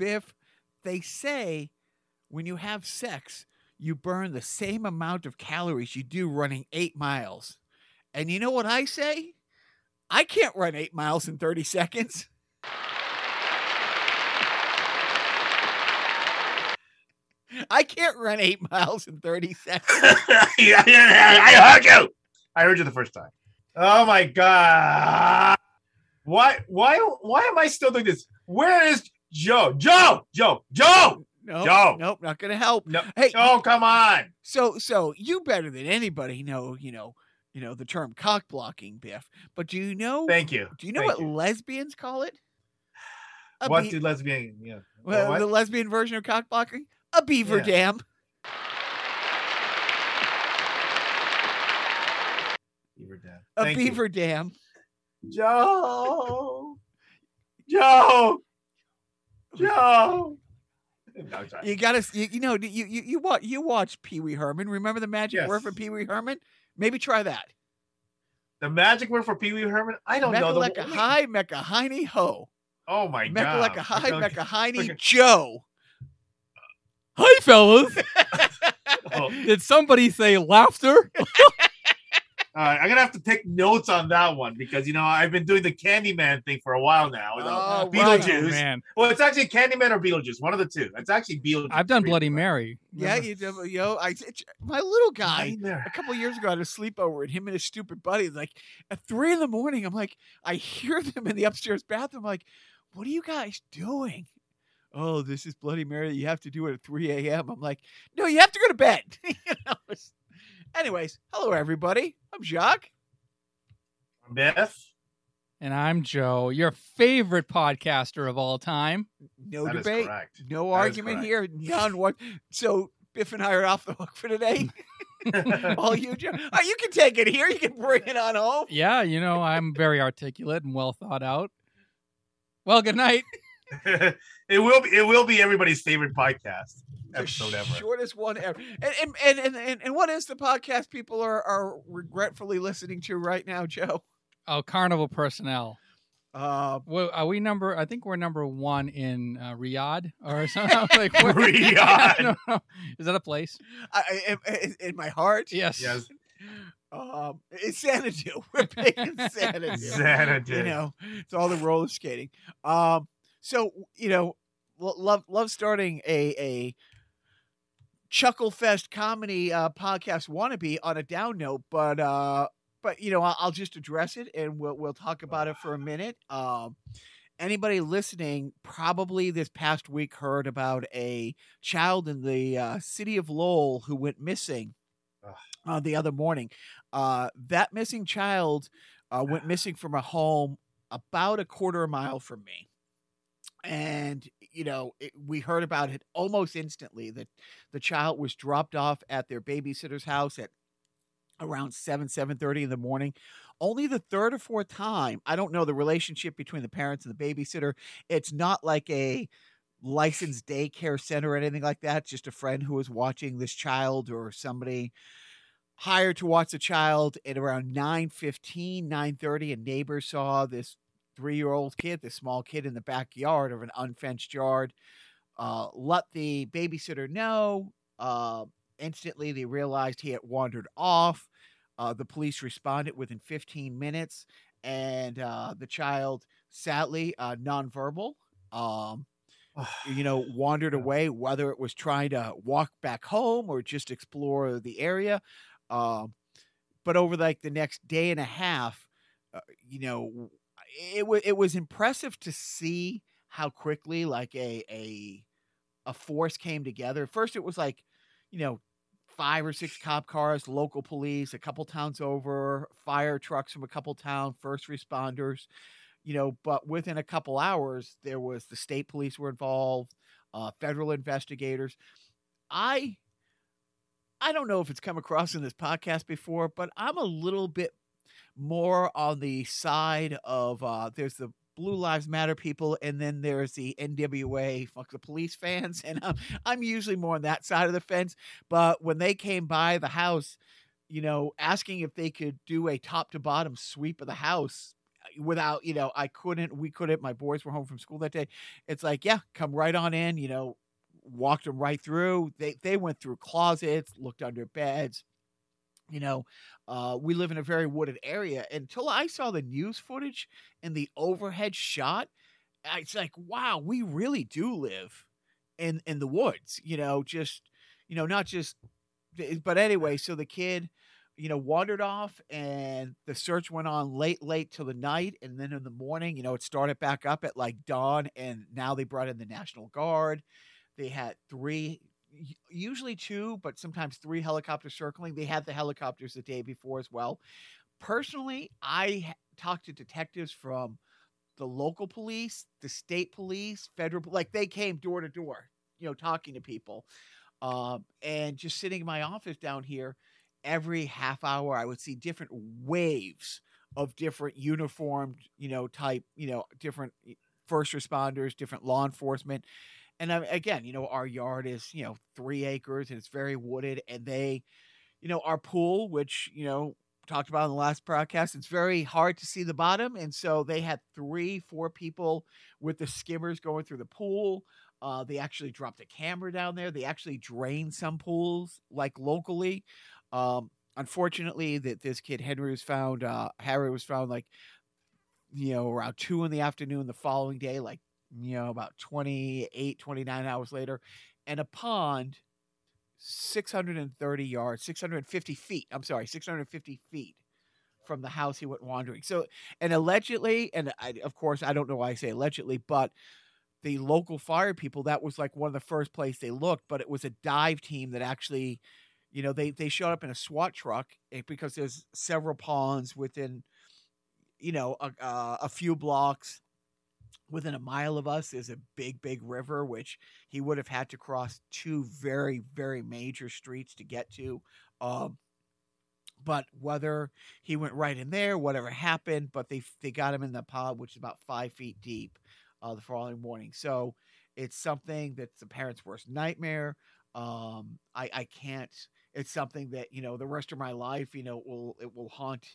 Biff, they say when you have sex, you burn the same amount of calories you do running eight miles. And you know what I say? I can't run eight miles in 30 seconds. I can't run eight miles in 30 seconds. I heard you. I heard you the first time. Oh my god! Why? Why? Why am I still doing this? Where is Joe? Joe! Joe! Joe! No, Joe. nope, not gonna help. No. Hey, Oh, come on! so so you better than anybody know, you know, you know the term cock blocking, Biff. But do you know? Thank you. do you know Thank what lesbians call it? A What be- do lesbian? Yeah. well, what? the lesbian version of cock blocking? A beaver Yeah. dam. Beaver Dam. A Thank you. beaver dam. Joe. Joe. Joe. No. You gotta, you, you know, you you you watch you watch Pee Wee Herman. Remember the magic word for Yes. Pee Wee Herman? Maybe try that. The magic word for Pee Wee Herman? I don't know. The Mecca only- hi, Mecca hiney ho. Oh my Mecca god. like a hi, Okay. Hiney Okay. Joe. Hi, fellas. Oh, Did somebody say laughter? all right, I'm gonna have to take notes on that one because you know I've been doing the Candyman thing for a while now. you know. Oh, right. Beetlejuice. Oh, man. Well, it's actually Candyman or Beetlejuice, one of the two. It's actually Beetlejuice. I've done Bloody Mary. Yeah, you do, yo. I my little guy. Nightmare. a couple years ago I had a sleepover and him and his stupid buddy like at three in the morning I'm like I hear them in the upstairs bathroom like what are you guys doing oh this is Bloody Mary you have to do it at 3 a.m. I'm like no you have to go to bed you know it's- anyways hello everybody I'm Jacques I'm Biff. And I'm Joe, your favorite podcaster of all time. no That is debate no That is argument here none what so Biff and I are off the hook for today all you Joe oh, you can take it here you can bring it on home Yeah, you know, I'm very articulate and well thought out. Well, good night. it will be. It will be everybody's favorite podcast episode ever. shortest one ever. And and, and and and and what is the podcast people are are regretfully listening to right now, Joe? Oh, Carnival Personnel. Uh, Well, are we number? I think we're number one in uh, Riyadh or something. like what- Riyadh. I don't. Is that a place? I, I, in- in my heart, Yes. Yes. um, it's Xanadu. We're big in Xanadu. Xanadu. You know, it's all the roller skating. Um, so you know, lo- love love starting a a chuckle fest comedy uh, podcast wannabe on a down note, but uh, but you know, I'll, I'll just address it and we'll we'll talk about it for a minute. Um, anybody listening probably this past week heard about a child in the uh, city of Lowell who went missing uh, the other morning. Uh, that missing child uh, went missing from a home about a quarter mile from me. And, you know, it, we heard about it almost instantly that the child was dropped off at their babysitter's house at around 7 7.30 in the morning. Only the third or fourth time i don't know the relationship between the parents and the babysitter. It's not like a licensed daycare center or anything like that. Just a friend who was watching this child or somebody hired to watch the child at around 9.15 9.30 a neighbor saw this three-year-old kid this small kid in the backyard of an unfenced yard uh, let the babysitter know uh, instantly they realized he had wandered off uh, the police responded within 15 minutes and uh, the child sadly uh, nonverbal um, you know, wandered away, whether it was trying to walk back home or just explore the area. Um, but over like the next day and a half, uh, you know, it was it was impressive to see how quickly like a a a force came together. First, it was like, you know, five or six cop cars, local police, a couple towns over, fire trucks from a couple towns, first responders you know but within a couple hours there was the state police were involved uh, federal investigators i i don't know if it's come across in this podcast before but i'm a little bit more on the side of uh, there's the blue lives matter people and then there's the nwa fuck the police fans and I'm, I'm usually more on that side of the fence but when they came by the house you know asking if they could do a top to bottom sweep of the house without you know I couldn't we couldn't my boys were home from school that day. It's like yeah, come right on in. You know, walked them right through. They they went through closets, looked under beds. You know, uh, we live in a very wooded area. Until I saw the news footage and the overhead shot, it's like wow, we really do live in in the woods. You know, just you know not just. But anyway, so the kid you know, wandered off and the search went on late, late till the night. And then in the morning, you know, it started back up at like dawn. And now they brought in the National Guard. They had three, usually two, but sometimes three helicopters circling. They had the helicopters the day before as well. Personally, I talked to detectives from the local police, the state police, federal, like they came door to door, you know, talking to people. Um, and just sitting in my office down here, every half hour I would see different waves of different uniformed, you know, type, you know, different first responders, different law enforcement. And uh, again, you know, our yard is, you know, three acres and it's very wooded. And they, you know, our pool, which, you know, talked about in the last broadcast, it's very hard to see the bottom. And so they had three, four people with the skimmers going through the pool. Uh, they actually dropped a camera down there. They actually drained some pools, like locally. Um, unfortunately, that this kid Henry was found. Uh, Harry was found like you know around two in the afternoon the following day, like you know about 28, 29 hours later, and a pond 630 yards, 650 feet. I'm sorry, 650 feet from the house he went wandering. So, and allegedly, and I, of course, I don't know why I say allegedly, but the local fire people, that was like one of the first place they looked, but it was a dive team that actually you know, they they showed up in a SWAT truck eh, because there's several ponds within, you know, a, uh, a few blocks within a mile of us is a big big river which he would have had to cross two very very major streets to get to um, but whether he went right in there whatever happened but they they got him in the pod which is about five feet deep uh, the following morning. So it's something that's the parents worst nightmare. Um, I, I can't it's something that you know the rest of my life you know will it will haunt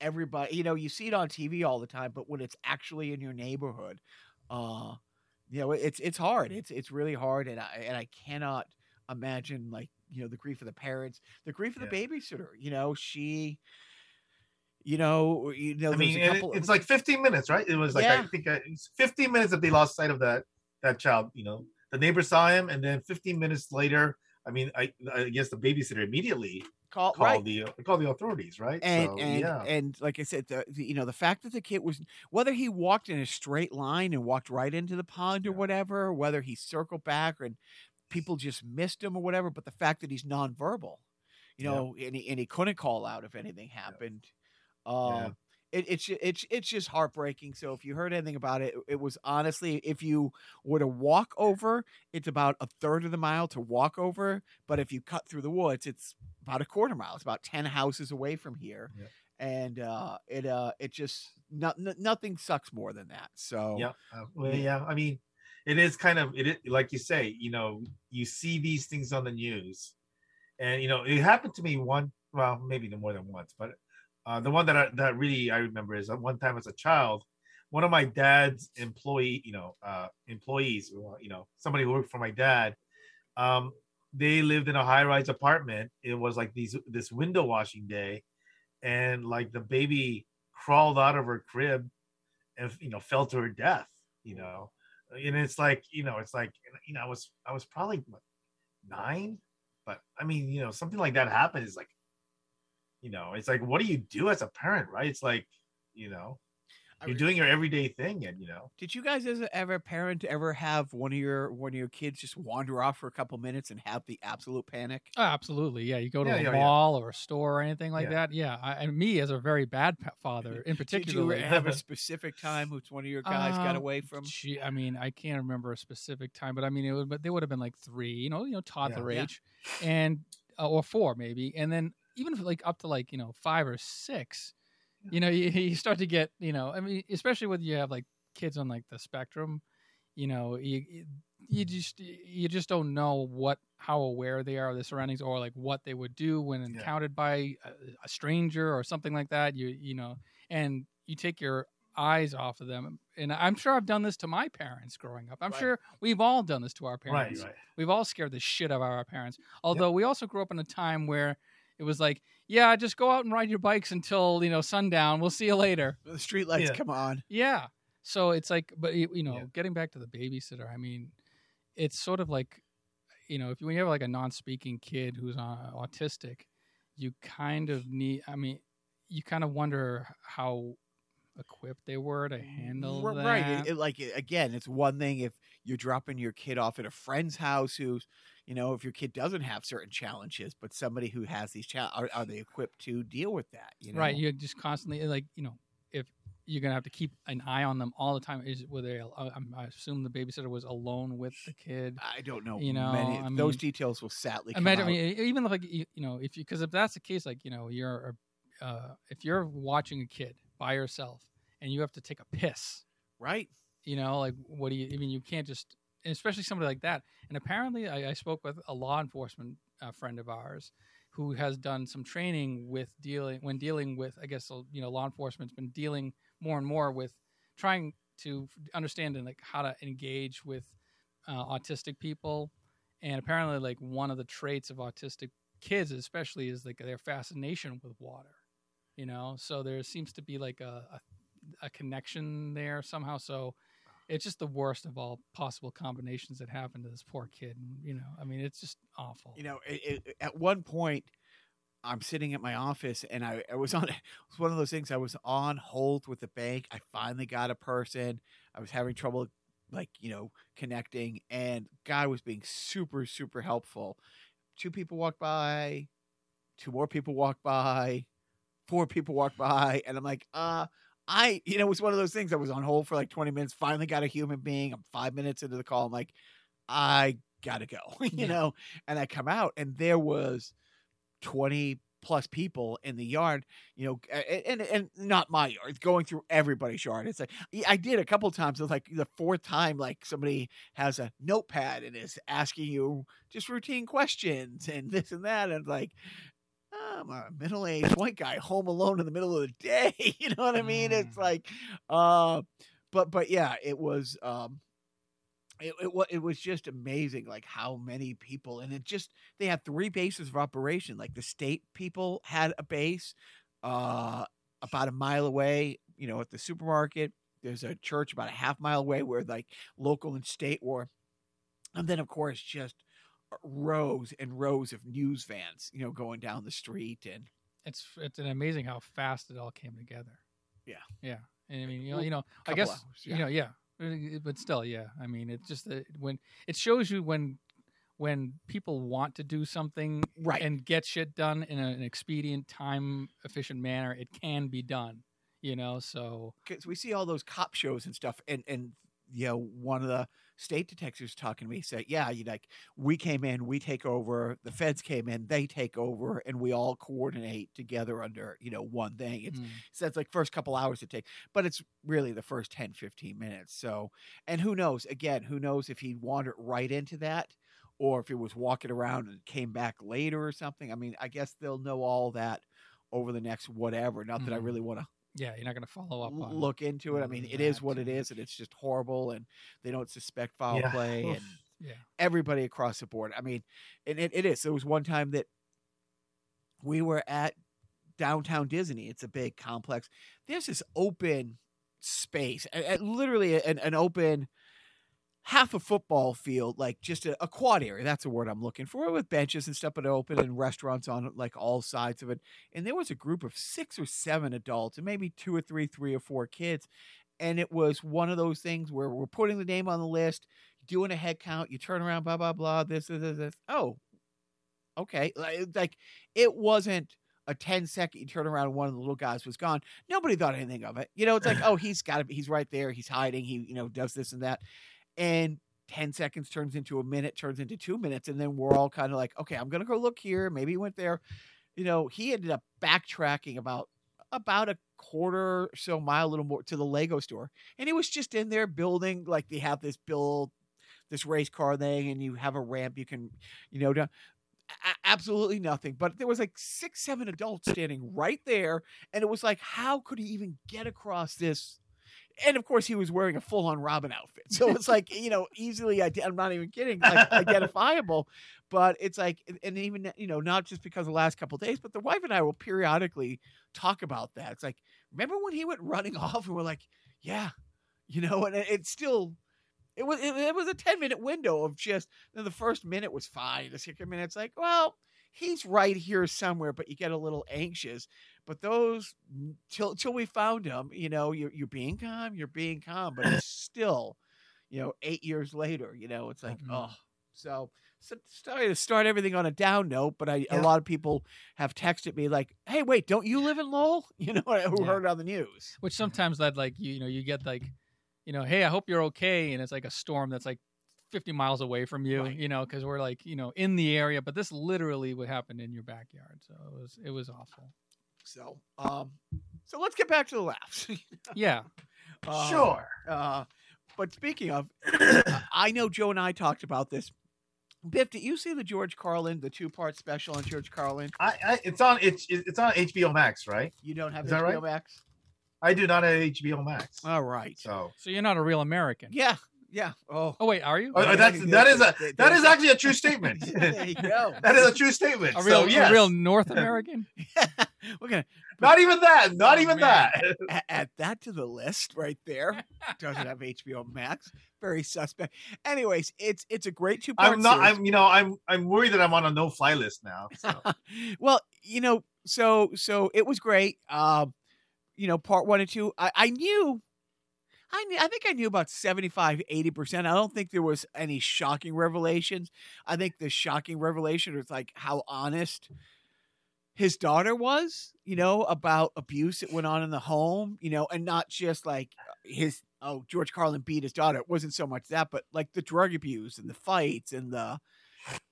everybody you know you see it on tv all the time but when it's actually in your neighborhood uh you know it's it's hard it's it's really hard and i and i cannot imagine like you know the grief of the parents the grief of the babysitter you know she you know you know i mean couple, it's like 15 minutes right? It was like yeah. i think uh, it's 15 minutes that they lost sight of that that child you know? The neighbor saw him and then 15 minutes later I mean, I, I guess the babysitter immediately call call right. the call the authorities, right? And so, and yeah. and like I said, the, the, you know the fact that the kid was whether he walked in a straight line and walked right into the pond or yeah. whatever, whether he circled back and people just missed him or whatever, but the fact that he's nonverbal, you know, yeah. and he and he couldn't call out if anything happened. Um, it, it's it's it's just heartbreaking. So if you heard anything about it, it was honestly, if you were to walk over, it's about a third of the mile to walk over. But if you cut through the woods, it's about a quarter mile. It's about ten houses away from here, yeah. and uh, it uh, it just not, n- nothing sucks more than that. So yeah, uh, well, yeah. I mean, it is kind of it. Is, like you say, you know, you see these things on the news, and you know, it happened to me one. Well, maybe more than once, but uh, the one that I, that really I remember is one time as a child, one of my dad's employee, you know, uh, employees, you know, somebody who worked for my dad, um, they lived in a high-rise apartment. It was like these this window washing day, and like the baby crawled out of her crib, and you know fell to her death. You know, and it's like you know it's like you know I was I was probably nine, but I mean you know something like that happened is like you know it's like what do you do as a parent right? It's like you know you're doing your everyday thing and you know. Did you guys as a, ever parent ever have one of your one of your kids just wander off for a couple minutes and have the absolute panic? Oh, absolutely yeah you go to yeah, a yeah, mall yeah. or a store or anything like that yeah I, and me as a very bad father in particular did you have a specific time which one of your guys got um, away from? gee, i mean i can't remember a specific time but i mean it would but they would have been like three you know you know toddler age and uh, or four maybe and then even like up to like you know five or six you know you, you start to get you know i mean especially when you have like kids on like the spectrum you know you you mm-hmm. just you just don't know what how aware they are of the surroundings or like what they would do when encountered yeah. by a, a, stranger or something like that you you know and you take your eyes off of them. And I'm sure I've done this to my parents growing up. I'm Right. sure we've all done this to our parents. right. We've all scared the shit out of our parents. Although we also grew up in a time where it was like, yeah, just go out and ride your bikes until you know sundown. We'll see you later. The street lights Yeah. come on. Yeah. So it's like, but you you know, Yeah. getting back to the babysitter, I mean, it's sort of like, you know, if you, when you have like a non-speaking kid who's uh, autistic, you kind of need. I mean, you kind of wonder how equipped they were to handle R- that. Right. It, it- like again, it's one thing if you're dropping your kid off at a friend's house who's, you know, if your kid doesn't have certain challenges, but somebody who has these challenges, are, are they equipped to deal with that? You know? Right. You're just constantly like, you know, if you're gonna have to keep an eye on them all the time, is were they? I, assume the babysitter was alone with the kid. I don't know. You know, many, I those details will sadly come Imagine, I mean, even if like you, you know, if you because if that's the case, like you know, you're uh, if you're watching a kid by yourself and you have to take a piss, right. You know, like what do you? I mean, you can't just, especially somebody like that. And apparently, I, I spoke with a law enforcement uh, friend of ours who has done some training with dealing when dealing with, I guess, you know, law enforcement's been dealing more and more with trying to understand and like how to engage with uh, autistic people. And apparently, like one of the traits of autistic kids, especially, is like their fascination with water. You know, so there seems to be like a, a, a connection there somehow. So it's just the worst of all possible combinations that happened to this poor kid. And, you know, I mean, it's just awful. You know, it, it, at one point, I'm sitting at my office and I, I was on, it was one of those things. I was on hold with the bank. I finally got a person. I was having trouble, like, you know, connecting, and guy was being super, super helpful. Two people walked by, two more people walked by, four people walked by, and I'm like, uh, I, you know, it was one of those things. I was on hold for like 20 minutes, finally got a human being. I'm five minutes into the call. I'm like, I gotta go, you Yeah. know, and I come out and there was 20 plus people in the yard, you know, and and not my yard, going through everybody's yard. It's like I did a couple times. It's like the fourth time, like somebody has a notepad and is asking you just routine questions and this and that, and like. I'm a middle-aged white guy home alone in the middle of the day. You know what I mean? It's Mm. like, uh, but but yeah, it was um, it it, it was just amazing, like how many people, and it just they had three bases of operation. Like the state people had a base, uh, about a mile away. You know, at the supermarket. There's a church about a half mile away where like local and state were, and then of course just rows and rows of news vans. You know, going down the street and it's it's an amazing how fast it all came together. Yeah. Yeah. And I mean, you know, you know, I guess hours, you know, yeah, but still, yeah. I mean, it's just that when it shows you when when people want to do something right. and get shit done in an expedient, time efficient manner, it can be done. You know, so because we see all those cop shows and stuff, and and you know one of the state detectives talking to me said, "Yeah, you like we came in, we take over. The feds came in, they take over, and we all coordinate together under you know one thing." It's mm, so it's like first couple hours to take, but it's really the first 10, 15 minutes. So, and who knows? Again, who knows if he wandered right into that, or if he was walking around and came back later or something. I mean, I guess they'll know all that over the next whatever. Not that I Mhm. really want to yeah, you're not going to follow up on look into it. I mean, it is what it is, and it's just horrible, and they don't suspect foul Yeah. play, Oof. and Yeah. everybody across the board. I mean, and it, it is. There was one time that we were at downtown Disney. It's a big complex. There's this open space, a- a- literally an, an open half a football field, like just a, a quad area. That's the word I'm looking for, with benches and stuff, but open and restaurants on like all sides of it. And there was a group of six or seven adults, and maybe two or three, three or four kids. And it was one of those things where we're putting the name on the list, doing a head count, you turn around, blah blah blah, this, this, this. this. Oh, okay. Like, like it wasn't a 10 second you turn around and one of the little guys was gone nobody thought anything of it you know it's like oh he's got to be he's right there he's hiding he you know does this and that and 10 seconds turns into a minute turns into two minutes and then we're all kind of like okay i'm gonna go look here maybe he went there you know he ended up backtracking about about a quarter so mile a little more to the lego store and he was just in there building like they have this build this race car thing and you have a ramp you can you know down a- absolutely nothing. But there was like six, seven adults standing right there, and it was like, how could he even get across this? And of course he was wearing a full-on Robin outfit, so it's like you know easily. ide- I'm not even kidding, like identifiable. But it's like, and even you know, not just because of the last couple of days, but the wife and I will periodically talk about that. It's like, remember when he went running off, and we're like, yeah, you know, and it- it's still. It was it, it was a ten minute window of just then the first minute was fine. The second minute's like, well, he's right here somewhere, but you get a little anxious. But those till till we found him, you know, you're you're being calm, you're being calm, but it's still, you know, eight years later, you know, it's like, Mhm. oh, so. So sorry to start everything on a down note, but I, a Yeah. lot of people have texted me like, "Hey, wait, don't you live in Lowell?" You know, who Yeah. heard on the news. Which sometimes that like you, you know you get like, you know, hey, I hope you're okay, and it's like a storm that's like 50 miles away from you, Right. you know, because we're like you know in the area, but this literally would happen in your backyard, so it was it was awful. So, um, so let's get back to the laughs. Yeah, Um, sure. Uh, but speaking of, uh, I know Joe and I talked about this. Biff, did you see the George Carlin, the two-part special on George Carlin? I, I it's on it's it's on HBO Max, right? You don't have Is that HBO right? Max. I do not have HBO Max. All right. So so you're not a real American. Yeah, yeah. Oh, Oh wait, are you? Oh, Yeah, that's yeah, that is a yeah, that yeah. is actually a true statement. there you go. that is a true statement. a real, so, yes. a real North American. We're gonna Not even that. Not Oh, even man. that. add, add that to the list right there. Doesn't have HBO Max. Very suspect. Anyways, it's it's a great two-part. I'm not. series. I'm. You know. I'm. I'm worried that I'm on a no-fly list now. So. well, you know, so so it was great. Um, you know, part one and two. I, I knew I knew, I think I knew about 75, 80%. I don't think there was any shocking revelations. I think the shocking revelation was like how honest his daughter was, you know, about abuse that went on in the home, you know, and not just like his oh George Carlin beat his daughter. It wasn't so much that, but like the drug abuse and the fights and the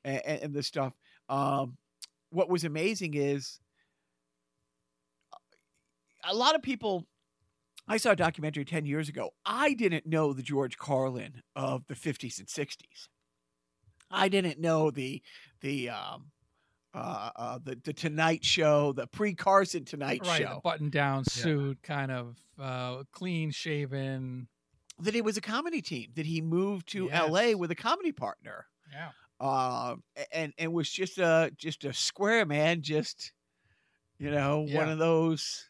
and, and the stuff. Um, what was amazing is a lot of people. I saw a documentary ten years ago. I didn't know the George Carlin of the fifties and sixties. I didn't know the the um, uh, uh, the the Tonight Show, the pre Carson Tonight show. right, the Show. button down Yeah. suit, kind of uh, clean shaven. That it was a comedy team. That he moved to Yes. L.A. with a comedy partner. Yeah. um, and and was just a just a square man, just you know, one of those.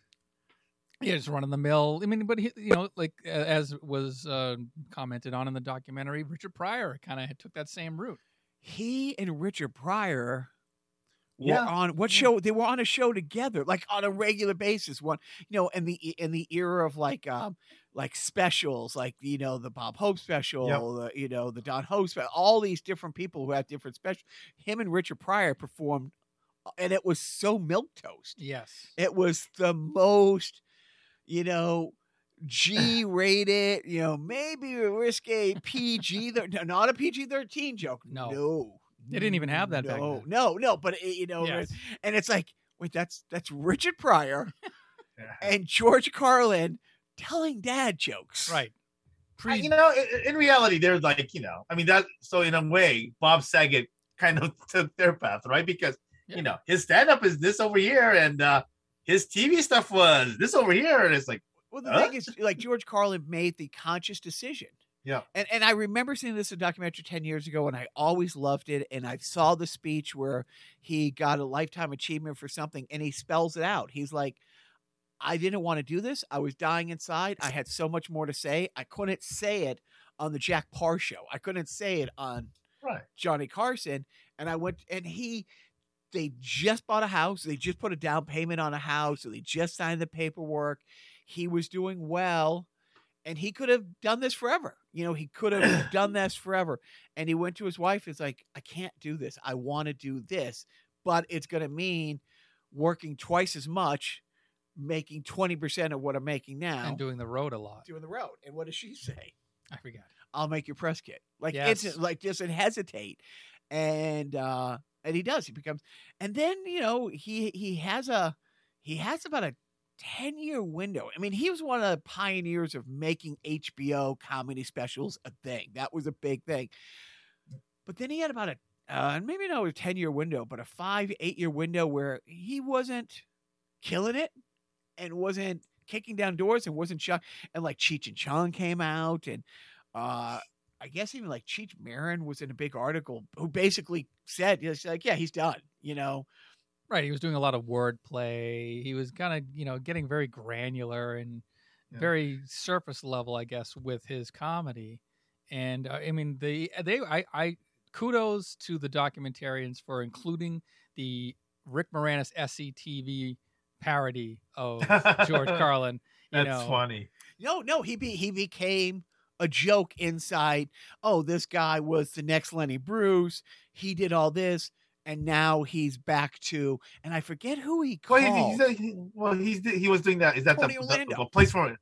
Yeah, just run of the mill. I mean, but he, you know, like as was uh, commented on in the documentary, Richard Pryor kind of took that same route. He and Richard Pryor were Yeah. on what show? They were on a show together, like on a regular basis. One, you know, in the in the era of like um like specials, like you know the Bob Hope special, the, you know the Don Ho special, all these different people who have different specials. Him and Richard Pryor performed, and it was so milk toast. Yes. It was the most, you know, G rated, you know, maybe risk a risque PG, thir- no, not a PG 13 joke. No. No. They didn't even have that no, back then. No, no, but it, you know, Yes. and it's like, wait, that's that's Richard Pryor and George Carlin telling dad jokes. Right. I- Pre- you know, i- in reality, they're like, you know, I mean, that. So in a way, Bob Saget kind of took their path, right? Because Yeah. you know, his stand-up is this over here, and uh his TV stuff was this over here, and it's like, Well, the Huh? thing is, like George Carlin made the conscious decision. Yeah. And and I remember seeing this in a documentary ten years ago, and I always loved it. And I saw the speech where he got a lifetime achievement for something, and he spells it out. He's like, "I didn't want to do this. I was dying inside. I had so much more to say. I couldn't say it on the Jack Paar show. I couldn't say it on right, Johnny Carson. And I went and he they just bought a house. They just put a down payment on a house. So they just signed the paperwork. He was doing well. And he could have done this forever. You know, he could have done this forever. And he went to his wife, it's like, I can't do this. I want to do this. But it's gonna mean working twice as much, making 20% of what I'm making now. and doing the road a lot. doing the road. And what does she say? I forgot. I'll make your press kit. Like Yes. it's like doesn't hesitate. And uh and he does. He becomes and then, you know, he he has a he has about a 10 year window. I mean, he was one of the pioneers of making HBO comedy specials a thing. That was a big thing. But then he had about a uh, maybe not a 10 year window, but a five, eight year window where he wasn't killing it and wasn't kicking down doors and wasn't shocked. And like Cheech and Chong came out, and uh, I guess even like Cheech Marin was in a big article who basically said, "It's like, yeah, he's done." You know, Right. He was doing a lot of wordplay. He was kind of, you know, getting very granular and Yeah. very surface level, I guess, with his comedy. And uh, I mean, they, they, I, I, kudos to the documentarians for including the Rick Moranis SCTV parody of George Carlin. You That's know, funny. no, no, he be he became a joke inside. Oh, this guy was the next Lenny Bruce. He did all this, and now he's back to. And I forget who he Well, called. he, he's, he, well, he's he was doing that. Is that the, the, the place for?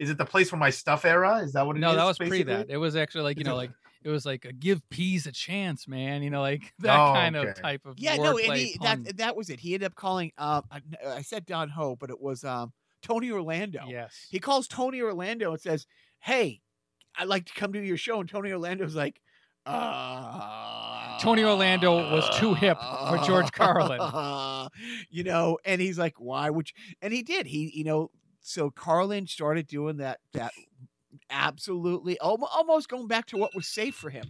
Is it the place for my stuff era? Is that what it is? No, that was pre that. It was actually like, you It's know, a- like, it was like a give peas a chance, man. You know, like that Oh, kind of type of Yeah, no, and he, pun. that that was it. He ended up calling. Uh, I, I said Don Ho, but it was um, Tony Orlando. yes. He calls Tony Orlando and says, "Hey, I'd like to come to your show." And Tony Orlando's like, uh, Tony Orlando was too hip for George Carlin. you know, and he's like, "Why would?" You? And he did. He, you know, so Carlin started doing that. That absolutely, almost going back to what was safe for him.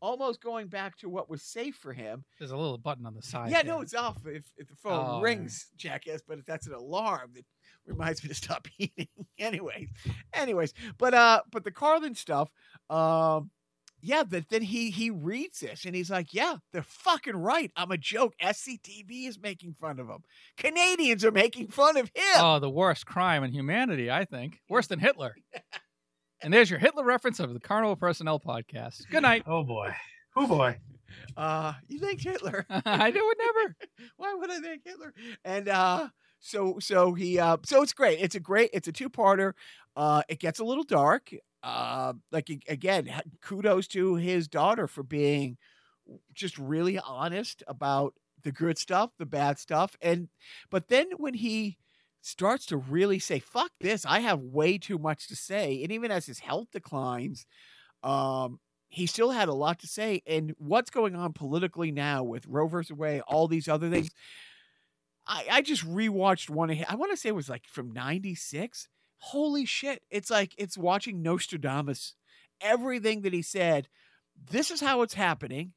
Almost going back to what was safe for him. There's a little button on the side. Yeah, there. no, it's off if, if the phone Oh, rings, jackass. But if that's an alarm that reminds me to stop eating. anyways, anyways, but uh, but the Carlin stuff, um, yeah. That then he he reads this and he's like, yeah, they're fucking right. I'm a joke. SCTV is making fun of him. Canadians are making fun of him. Oh, the worst crime in humanity, I think. Worse than Hitler. and there's your Hitler reference of the Carnival Personnel podcast. Good night. Oh boy. Oh boy. Uh, you think Hitler? I do it never. Why would I thank Hitler? And uh so so he uh so it's great. It's a great it's a two-parter. Uh it gets a little dark. Uh like again, kudos to his daughter for being just really honest about the good stuff, the bad stuff. And but then when he starts to really say fuck this, I have way too much to say. And even as his health declines, um he still had a lot to say. And what's going on politically now with Roe versus all these other things. I, I just rewatched one. I want to say it was like from '96. Holy shit! It's like it's watching Nostradamus. Everything that he said. This is how it's happening.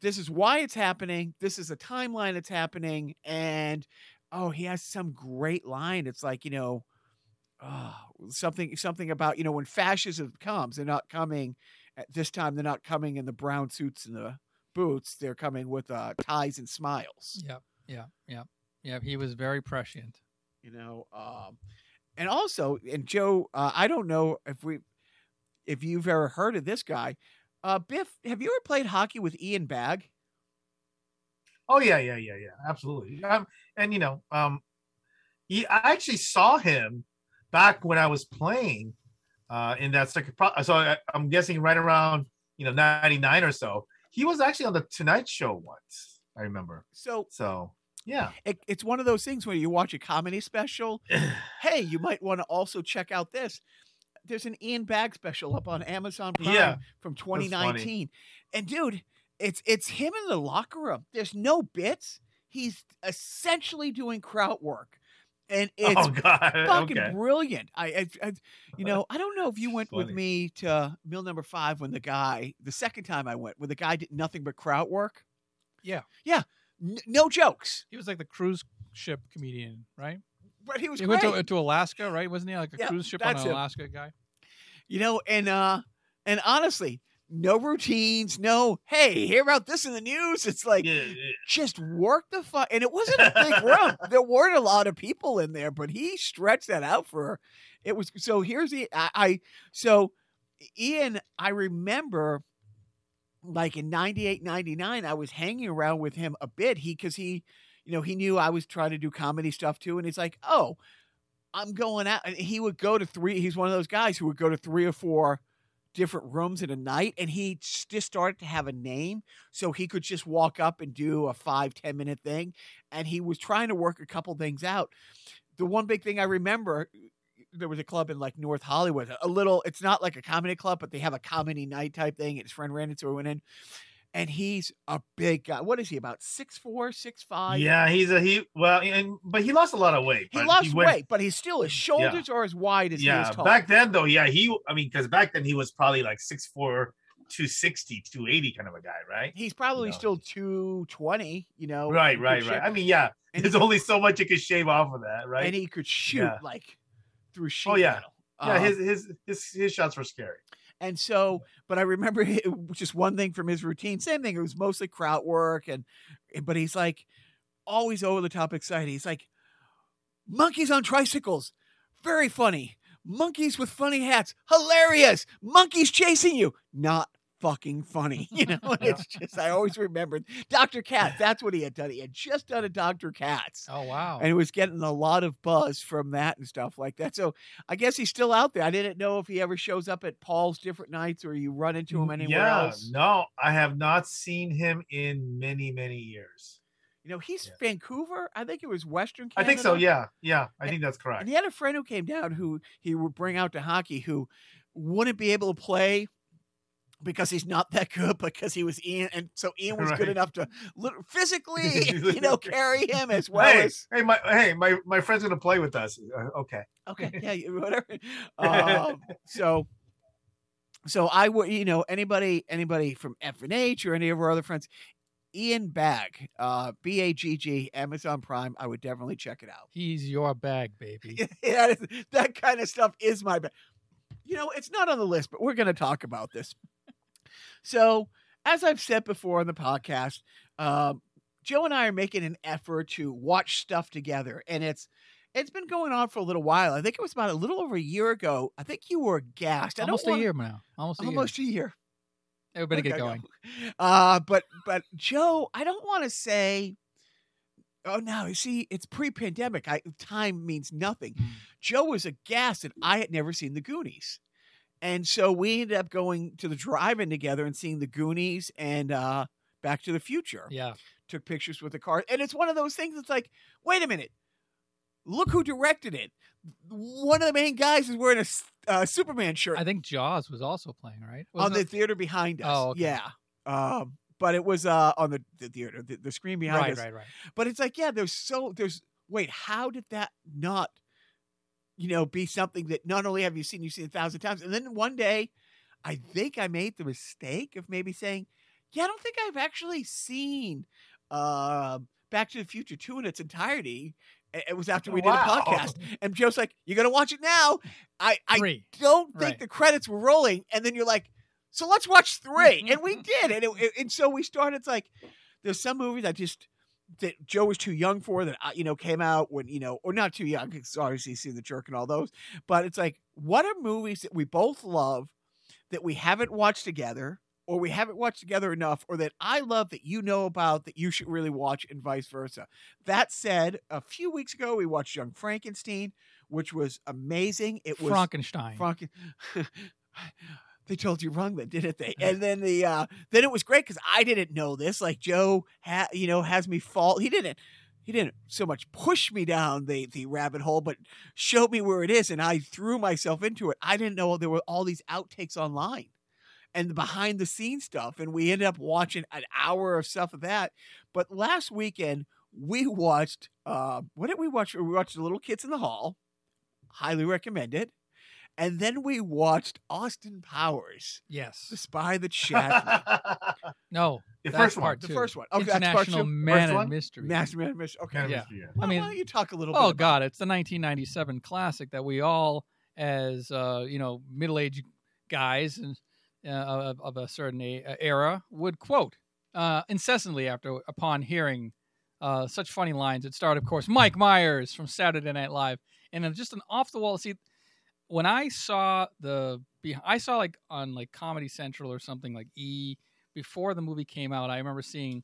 This is why it's happening. This is a timeline it's happening. And oh, he has some great line. It's like you know, oh, something something about you know when fascism comes, they're not coming at this time. They're not coming in the brown suits and the boots. They're coming with uh, ties and smiles. Yeah, Yeah. Yeah. Yeah. He was very prescient. you know um and also and joe uh, i don't know if we if you've ever heard of this guy uh biff have you ever played hockey with Ian Bagg Oh yeah, yeah, yeah, yeah. Absolutely. Um, and you know, um, he, I actually saw him back when I was playing uh, in that second. Pro- so I, I'm guessing right around you know '99 or so. He was actually on the Tonight Show once. I remember. so So yeah. it, it's one of those things where you watch a comedy special. Hey you might want to also check out this. There's an Ian Bagg special up on amazon prime Yeah, from 2019 and dude it's it's him in the locker room. There's no bits. He's essentially doing crowd work. And it's oh fucking okay. brilliant. I, I, I, you know, I don't know if you went with me to meal number five when the guy, the second time I went, when the guy did nothing but crowd work. Yeah. yeah, N- no jokes, He was like the cruise ship comedian, right? but he was He great. went to, to Alaska, right? Wasn't he like a Yeah, cruise ship on that's an him. Alaska guy? you know, and uh, and honestly, no routines, no. Hey, hear about this in the news? It's like Yeah, yeah. just work the fuck. And it wasn't a big room. There weren't a lot of people in there, but he stretched that out for. It was so. Here's the I, I so Ian. I remember like in 98 99 i was hanging around with him a bit he because he you know he knew i was trying to do comedy stuff too and he's like oh i'm going out and he would go to three he's one of those guys who would go to three or four different rooms in a night and he just started to have a name so he could just walk up and do a five ten minute thing and he was trying to work a couple things out. The one big thing i remember there was a club in like north hollywood a little it's not like a comedy club but they have a comedy night type thing and his friend ran into it went in and he's a big guy. What is he about six four, six five? yeah, he's a he. Well, and but he lost a lot of weight. He lost went- weight, but he's still his shoulders are as wide as he Yeah, back then though, yeah, he. I mean, because back then he was probably like 6'4", 260, 280 kind of a guy, right? he's probably No. still two twenty. You know, Right, right, right. I mean, yeah, And there's only so much you can shave off of that, right? and he could shoot Yeah. like through sheet Oh, yeah. metal. yeah, Um, his his his his shots were scary. And so, but I remember it just one thing from his routine. Same thing. It was mostly crowd work, and but he's like always over the top excited. He's like, monkeys on tricycles, very funny. Monkeys with funny hats, hilarious. Monkeys chasing you, not fucking funny. You know, and it's just I always remembered Dr. Katz. That's what he had done. He had just done a Dr. Katz. Oh wow. And it was getting a lot of buzz from that and stuff like that. So I guess he's still out there. I didn't know if he ever shows up at Paul's different nights or you run into him anywhere yeah, else. no, I have not seen him in many many years. You know, he's Yeah. Vancouver. I think it was Western Canada. I think so. Yeah, yeah, I And- think that's correct. And he had a friend who came down who he would bring out to hockey who wouldn't be able to play because he's not that good because he was Ian and so Ian was good enough to physically you know carry him as well hey, as hey, my hey, my my friend's gonna play with us. Uh, okay. Okay, yeah, whatever. Um, so, so I would, you know, anybody, anybody from F and H or any of our other friends, Ian Bagg, uh, B A G G, Amazon Prime. I would definitely check it out. He's your bag, baby. Yeah, that kind of stuff is my bag. You know, it's not on the list, but we're going to talk about this. So, as I've said before on the podcast, um, Joe and I are making an effort to watch stuff together, and it's it's been going on for a little while. I think it was about a little over a year ago. I think you were gassed. I Almost a wanna- year now. Almost a year. A year. Everybody get going. Uh, but but Joe, I don't want to say. Oh no! You see, it's pre-pandemic. I time means nothing. Mm. Joe was aghast that I had never seen the Goonies, and so we ended up going to the drive-in together and seeing the Goonies and uh, Back to the Future. Yeah. Took pictures with the car, and it's one of those things. It's like, wait a minute, look who directed it. One of the main guys is wearing a uh, Superman shirt I think Jaws was also playing, right? on Wasn't the it? theater behind us. Oh, okay. Yeah. Um, but it was uh on the, the theater, the, the screen behind right, us. right, right. But it's like, yeah, there's so there's wait, how did that not, you know, be something that not only have you seen, you've seen a thousand times, and then one day, I think I made the mistake of maybe saying, yeah, I don't think I've actually seen uh, Back to the Future two in its entirety. It was after we did a podcast, and Joe's like, "You're gonna watch it now." I I Three. don't think Right. the credits were rolling, and then you're like, "So let's watch 3 and Mm-hmm. we did, and it, it- and so we started. It's like there's some movies I just that Joe was too young for that I, you know came out when you know or not too young because obviously he's seen the jerk and all those, but it's like what are movies that we both love that we haven't watched together. Or we haven't watched together enough, or that I love that you know about that you should really watch, and vice versa. That said, a few weeks ago we watched Young Frankenstein, which was amazing. It was Frankenstein. Franken. they told you wrong then, didn't they? And then the uh then it was great because I didn't know this. Like Joe, ha- you know, has me fall. He didn't. He didn't so much push me down the the rabbit hole, but showed me where it is, and I threw myself into it. I didn't know there were all these outtakes online and the behind the scenes stuff, and we ended up watching an hour of stuff of that. But last weekend we watched. Uh, what did we watch? We watched The Little Kids in the Hall. Highly recommend it. And then we watched Austin Powers, yes. The Spy That Shagged Me. No. the That's first one. part The two. first one. Okay, that's part International two. Man First and? Mystery. Master Man Mission. Okay. Kind of Yeah. mystery, yeah. I Well, mean- why don't you talk a little bit. Oh about God, it's the 1997 classic that we all, as uh, you know, middle-aged guys and uh, of, of a certain a- uh, era, would quote uh, incessantly after upon hearing uh, such funny lines. It started, of course, Mike Myers from Saturday Night Live, and then just an off-the-wall. See, when I saw the, I saw like on like Comedy Central or something like E before the movie came out. I remember seeing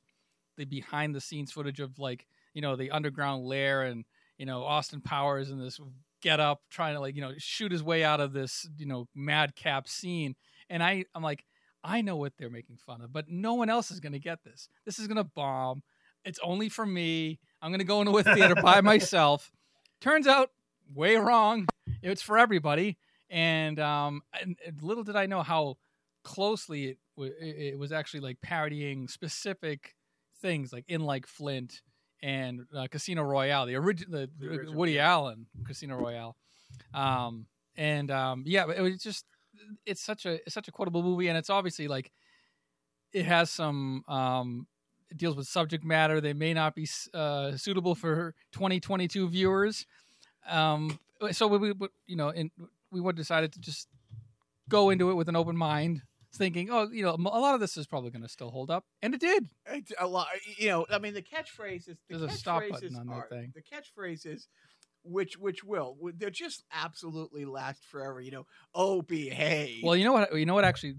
the behind-the-scenes footage of like you know the underground lair and you know Austin Powers in this get up trying to like you know shoot his way out of this you know madcap scene. And I I'm like I know what they're making fun of but no one else is going to get this. This is going to bomb. It's only for me. I'm going to go into a theater by myself. Turns out way wrong it's for everybody and um and, little did I know how closely it, w- it was actually like parodying specific things like in like Flint and uh, Casino Royale, the, origi- the, The original, Woody yeah. Allen Casino Royale. Um, and um, yeah, it was just it's such a it's such a quotable movie, and it's obviously like it has some um, it deals with subject matter that may not be uh, suitable for 2022 viewers. Um, so we, we you know, and we would decided to just go into it with an open mind, thinking, oh, you know, a lot of this is probably going to still hold up, and it did. It's a lot. You know, I mean, the catchphrases. The There's a stop button on that are- thing. The catchphrases, which which will, they're just absolutely last forever. You know, oh behave. Well, you know what? You know what? Actually,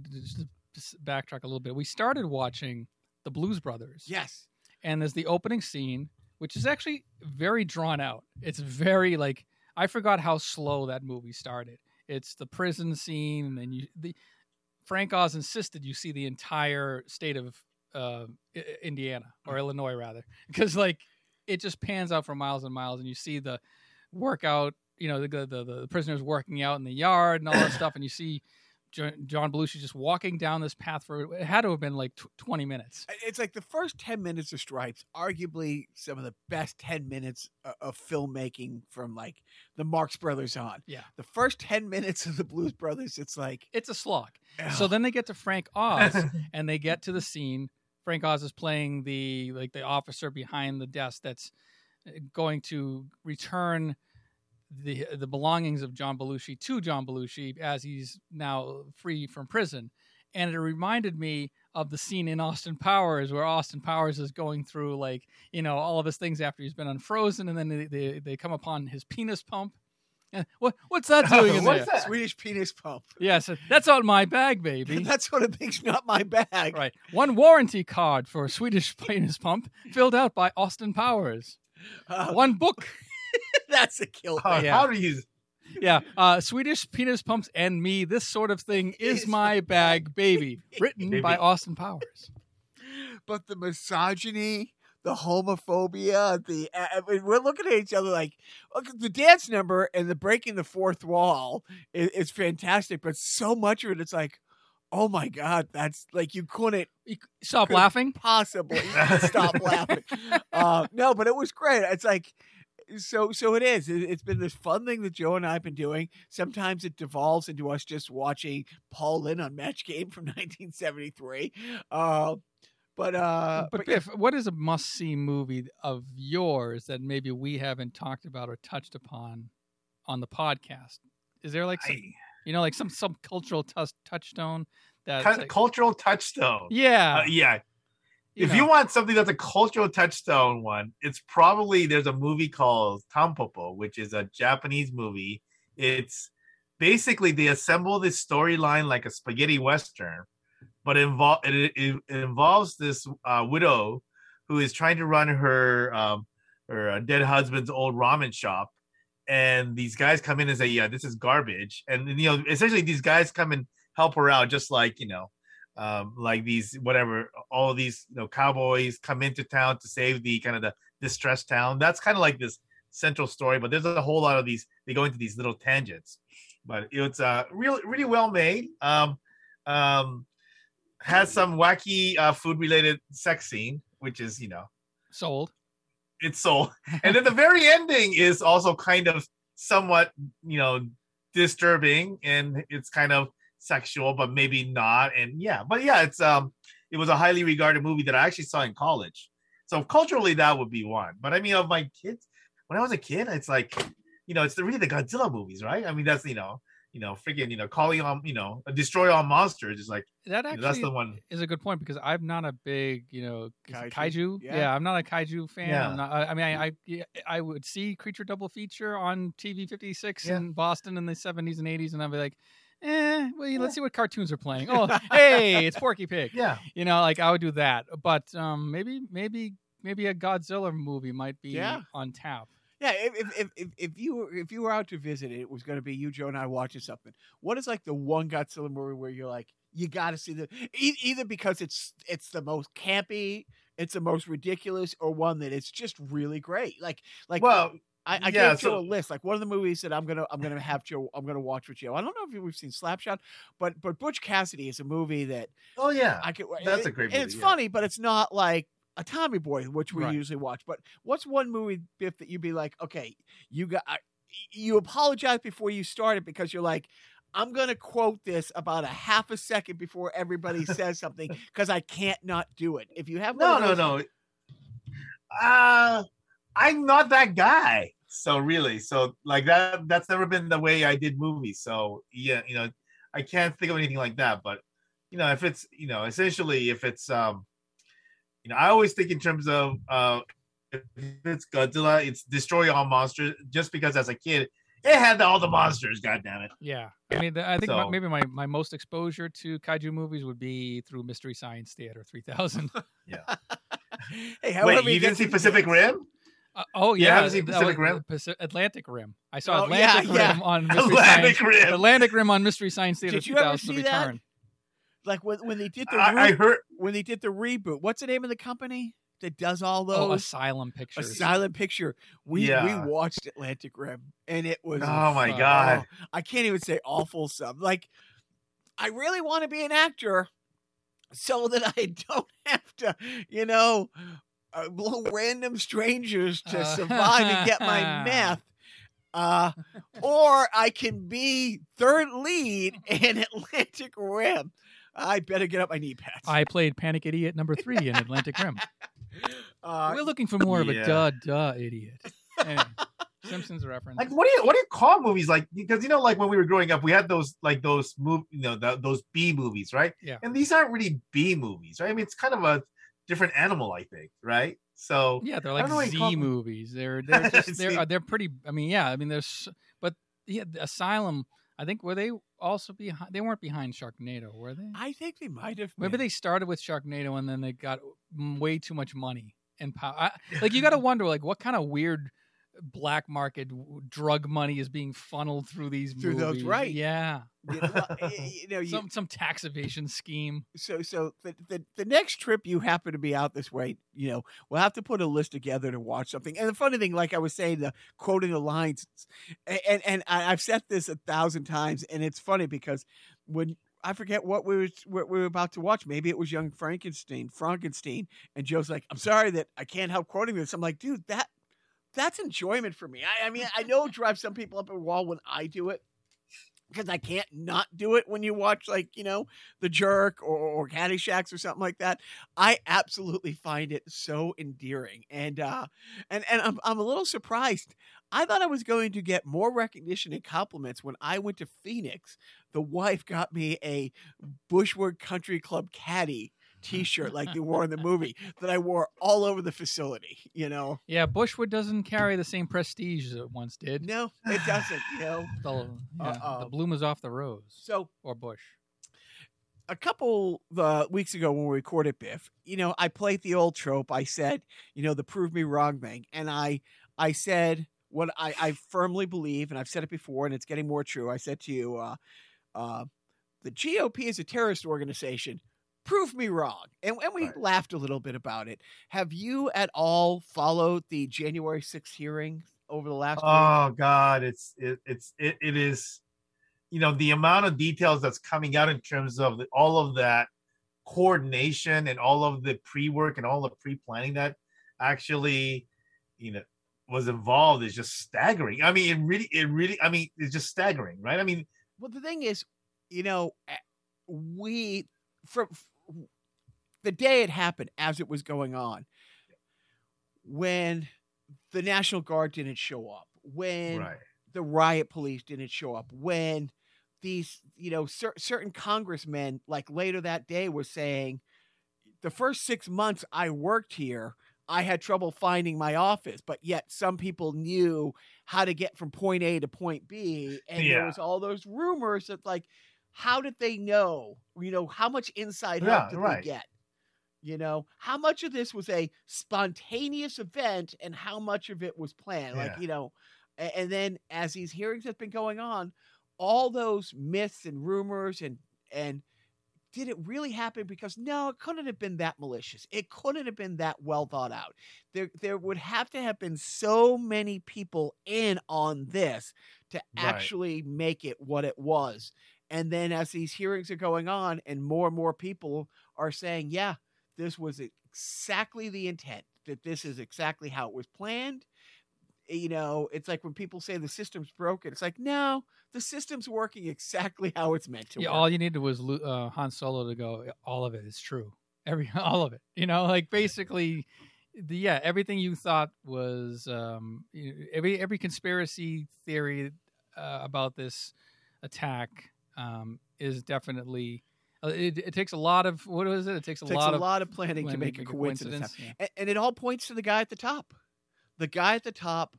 just backtrack a little bit. We started watching the Blues Brothers. yes, and there's the opening scene which is actually very drawn out it's very like i forgot how slow that movie started. It's the prison scene and then you the frank oz insisted you see the entire state of uh, indiana or illinois rather because like it just pans out for miles and miles and you see the workout you know the the, the, the prisoners working out in the yard and all that stuff and you see John Belushi just walking down this path for it had to have been like tw- 20 minutes. it's like the first ten minutes of Stripes, arguably some of the best ten minutes o- of filmmaking from like the Marx Brothers on. Yeah. the first ten minutes of the Blues Brothers, it's like It's a slog. So then they get to Frank Oz and they get to the scene. Frank Oz is playing the like the officer behind the desk that's uh, going to return the the belongings of John Belushi to John Belushi as he's now free from prison. And it reminded me of the scene in Austin Powers where Austin Powers is going through like, you know, all of his things after he's been unfrozen and then they, they, they come upon his penis pump. Eh, What what's that doing in What's there? that? Swedish penis pump. Yes, that's on my bag, baby. That sort of thing's not my bag. Right. One warranty card for a Swedish penis pump filled out by Austin Powers. Uh, One book. that's a kill. Oh, Yeah. How do you? Yeah. Uh, Swedish penis pumps and me. This sort of thing is Is my bag, baby. Written Baby. by Austin Powers. but the misogyny, the homophobia, the uh, I mean, we're looking at each other like look, the dance number and the breaking the fourth wall is, is fantastic, but so much of it, it's like, oh my god, that's like you couldn't You- Stop Could- laughing. possibly stop laughing. Uh, no, but it was great. It's like. So, so it is. It, it's been this fun thing that Joe and I have been doing. Sometimes it devolves into us just watching Paul Lynde on Match Game from 1973. Uh, but, uh, but Biff, what is a must-see movie of yours that maybe we haven't talked about or touched upon on the podcast? Is there like some, I- you know, like some some cultural tus touchstone that? cu- cultural touchstone. yeah. Uh, yeah. If know. you want something that's a cultural touchstone one, it's probably there's a movie called Tampopo, which is a Japanese movie. It's basically they assemble this storyline like a spaghetti western, but involve it, it, it involves this uh, widow who is trying to run her um, her uh, dead husband's old ramen shop, and these guys come in and say, "Yeah, this is garbage," and you know, essentially these guys come and help her out, just like you know um, like these whatever all of these you know cowboys come into town to save the kind of the distressed town. That's kind of like this central story but there's a whole lot of these they go into these little tangents. But it's uh really really well made um um has some wacky uh food related sex scene which is you know sold. it's so and then the very ending is also kind of somewhat you know disturbing and it's kind of sexual but maybe not and yeah but yeah it's um it was a highly regarded movie that i actually saw in college so culturally that would be one but i mean of my kids when i was a kid it's like you know it's the really the godzilla movies right i mean that's you know you know freaking you know calling on you know destroy all monsters is like That you know, actually that's the one is a good point because I'm not a big, you know, Kaiju? kaiju. Yeah. Yeah. I'm not a kaiju fan. Yeah. I'm not, I I mean, I, I I would see Creature Double Feature on TV 56 Yeah. in Boston in the 70s and 80s, and I'd be like, eh, well, Yeah. let's see what cartoons are playing. Oh, hey, it's Porky Pig. yeah You know, like I would do that, but um, maybe maybe maybe a Godzilla movie might be Yeah. on tap. Yeah, if if, if if if you were if you were out to visit, it was going to be you, Joe, and I watching something. What is like the one Godzilla movie where you're like, you got to see the e- either because it's it's the most campy, it's the most ridiculous, or one that it's just really great. Like like well I, I Yeah, gave Joe so- a list. Like one of the movies that I'm gonna I'm gonna have Joe I'm gonna watch with Joe. I don't know if we've seen Slapshot, but but Butch Cassidy is a movie that Oh yeah. I could. That's a and- great And it's yeah. funny, but it's not like a Tommy Boy, which we Right. usually watch. But what's one movie Biff that you'd be like, okay, you got I, you apologize before you start it because you're like. I'm gonna quote this about a half a second before everybody says something because I can't not do it. If you have No, no, no. Uh I'm not that guy. So really, so like that that's never been the way I did movies. So yeah, you know, I can't think of anything like that. But you know, if it's you know, essentially if it's um you know, I always think in terms of uh if it's Godzilla, it's destroy all monsters just because as a kid it had all the monsters, god damn it. Yeah, I mean, I think So- maybe my, my most exposure to kaiju movies would be through Mystery Science Theater 3000. yeah. hey, however Wait, you didn't see Pacific Rim? Uh, oh You yeah, haven't seen that Pacific was- Rim? Paci- Atlantic Rim. I saw Oh, Atlantic yeah. Rim on Mystery Atlantic Science. Rim. Atlantic Rim on Mystery Science Theater Did you ever 3000 see The that? Return. Like when, when they did the I, I heard when they did the reboot. What's the name of the company that does all Oh, those? Asylum a Pictures. silent picture. We Yeah. we watched Atlantic Rim, and it was. Oh my uh, god. oh, I can't even say awful stuff. Like, I really want to be an actor, so that I don't have to, you know, uh, random strangers to Uh, survive and get my meth. Uh, or I can be third lead in Atlantic Rim. I better get up my knee pads. I played Panic Idiot number three in Atlantic Rim. uh, We're looking for more of a yeah. duh duh idiot. Anyway, Simpsons reference. like what do you what do you call movies like because you know like when we were growing up we had those like those move you know the, those b movies right Yeah. and these aren't really b movies right i mean it's kind of a different animal i think right so Yeah, they're like don't know what you call Z movies. They're they're just they're uh, they're pretty. I mean, yeah. I mean, there's but yeah, the Asylum. I think were they also behind? They weren't behind Sharknado, were they? I think they might have. Maybe been. they started with Sharknado and then they got way too much money and power. I, like you got to wonder, like what kind of weird black market drug money is being funneled through these Through those, right. Yeah, You know, you know, you, some some tax evasion scheme. so so the, the the next trip you happen to be out this way, you know, we'll have to put a list together to watch something. And the funny thing, like I was saying, the quoting the lines, and and, I've said this a thousand times, and it's funny because when I forget what we were what we were about to watch, maybe it was Young Frankenstein, Frankenstein, and Joe's like, "I'm sorry that I can't help quoting this." I'm like, dude, that that's enjoyment for me. I, I mean, I know it drives some people up a wall when I do it. Because I can't not do it when you watch, like, you know, The Jerk or, or or something like that. I absolutely find it so endearing, and uh, and and I'm I'm a little surprised. I thought I was going to get more recognition and compliments when I went to Phoenix. The wife got me a Bushwood Country Club caddy T-shirt like they wore in the movie that I wore all over the facility. You know, Yeah, Bushwood doesn't carry the same prestige as it once did. no, it doesn't. You know, The, yeah, the bloom is off the rose so or bush. a couple uh, weeks ago when we recorded Biff, you know, I played the old trope. I said, you know, the prove me wrong thing, and I I said what I, I firmly believe, and I've said it before, and it's getting more true. I said to you, uh, uh, the GOP is a terrorist organization. Prove me wrong, and, and we Right. laughed a little bit about it. Have you at all followed the January 6th hearing over the last week? oh god it's it, it's it, it is you know the amount of details that's coming out in terms of the, all of that coordination and all of the pre-work and all the pre-planning that actually you know was involved is just staggering i mean it really it really i mean it's just staggering right i mean Well, the thing is, you know, eh, we from the day it happened, as it was going on, when the National Guard didn't show up, when right the riot police didn't show up, when these, you know, cer- certain congressmen, like later that day, were saying, the first six months I worked here, I had trouble finding my office, but yet some people knew how to get from point A to point B. And there was all those rumors that, like, how did they know? You know, how much inside Yeah, help did right. they get? You know, how much of this was a spontaneous event and how much of it was planned? Like, you know, a- and then as these hearings have been going on, all those myths and rumors and and did it really happen? Because no, it couldn't have been that malicious. It couldn't have been that well thought out. There, there would have to have been so many people in on this to Right. actually make it what it was. And then as these hearings are going on, and more and more people are saying, yeah, this was exactly the intent, that this is exactly how it was planned. You know, it's like when people say the system's broken, it's like, no, the system's working exactly how it's meant to Yeah, work. all you needed was uh, Han Solo to go. All of it is true. Every all of it. You know, like basically, the yeah, everything you thought was um, every every conspiracy theory uh, about this attack um, is definitely. uh, It, it takes a lot of what is it? It takes a It takes lot a of lot of planning to when make a coincidence. Yeah. And, and it all points to the guy at the top. The guy at the top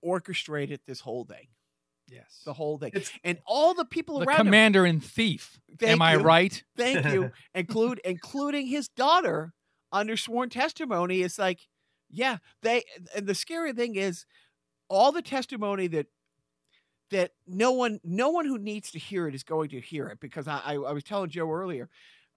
orchestrated this whole thing, Yes, the whole thing, It's- and all the people the around him. commander and thief. Thank Am I right? Thank you. Include including his daughter under sworn testimony. It's like, yeah, they. And the scary thing is, all the testimony that that no one no one who needs to hear it is going to hear it because I I, I was telling Joe earlier,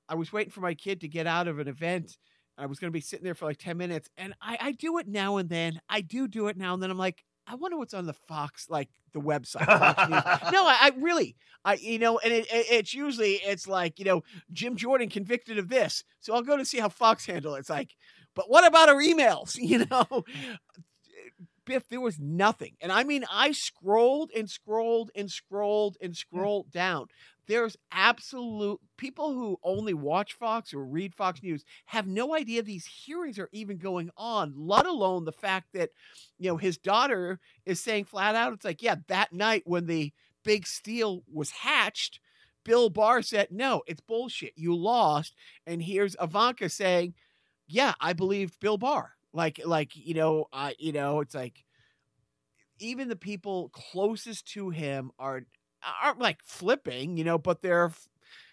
I was waiting for my kid to get out of an event. I was going to be sitting there for like ten minutes, and I I do it now and then. I do do it now and then. I'm like. I wonder what's on the Fox, like the website. No, I, I really, I you know, and it, it, it's usually it's like you know Jim Jordan convicted of this, so I'll go to see how Fox handle it. It's like, but what about our emails? You know, Biff, there was nothing, and I mean, I scrolled and scrolled and scrolled and scrolled down. There's absolute people who only watch Fox or read Fox News have no idea these hearings are even going on, let alone the fact that you know his daughter is saying flat out, it's like, yeah, that night when the big steal was hatched, Bill Barr said, no, it's bullshit. You lost. And here's Ivanka saying, yeah, I believed Bill Barr. Like, like, you know, uh, you know, it's like even the people closest to him are aren't like flipping, you know, but they're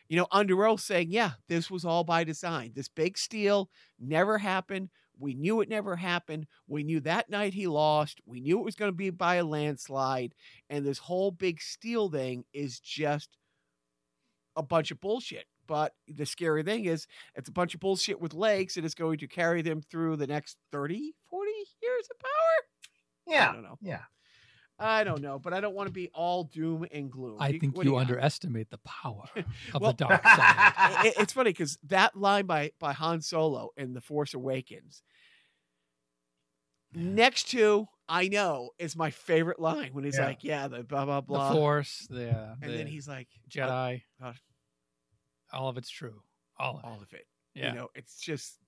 you know, under oath saying, yeah, this was all by design. This big steal never happened. We knew it never happened. We knew that night he lost. We knew it was going to be by a landslide. And this whole big steal thing is just a bunch of bullshit. But the scary thing is, it's a bunch of bullshit with legs and it's going to carry them through the next 30, 40 years of power. Yeah. I don't know. yeah. I don't know, but I don't want to be all doom and gloom. I think what do you underestimate the power of Well- the dark side. it- it- it's funny because that line by by Han Solo in The Force Awakens, next to I know is my favorite line when he's Yeah. like, "Yeah, the blah blah the blah," Force, the, uh, and the then he's like, oh, Jedi. God. All of it's true. All of it. all of it. Yeah. You know, it's just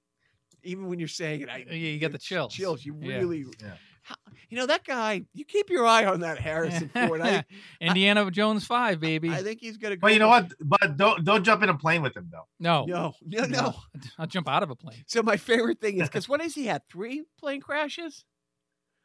even when you're saying it, I You- you get the it's chills. Chills. You Yeah. really, Yeah. How- you know, that guy. You keep your eye on that Harrison Ford. I, Indiana Jones Five, baby. I think he's gonna. Go But you know what? But don't don't jump in a plane with him though. no, No, no, no. I'll jump out of a plane. So my favorite thing is because what has he had? Three plane crashes.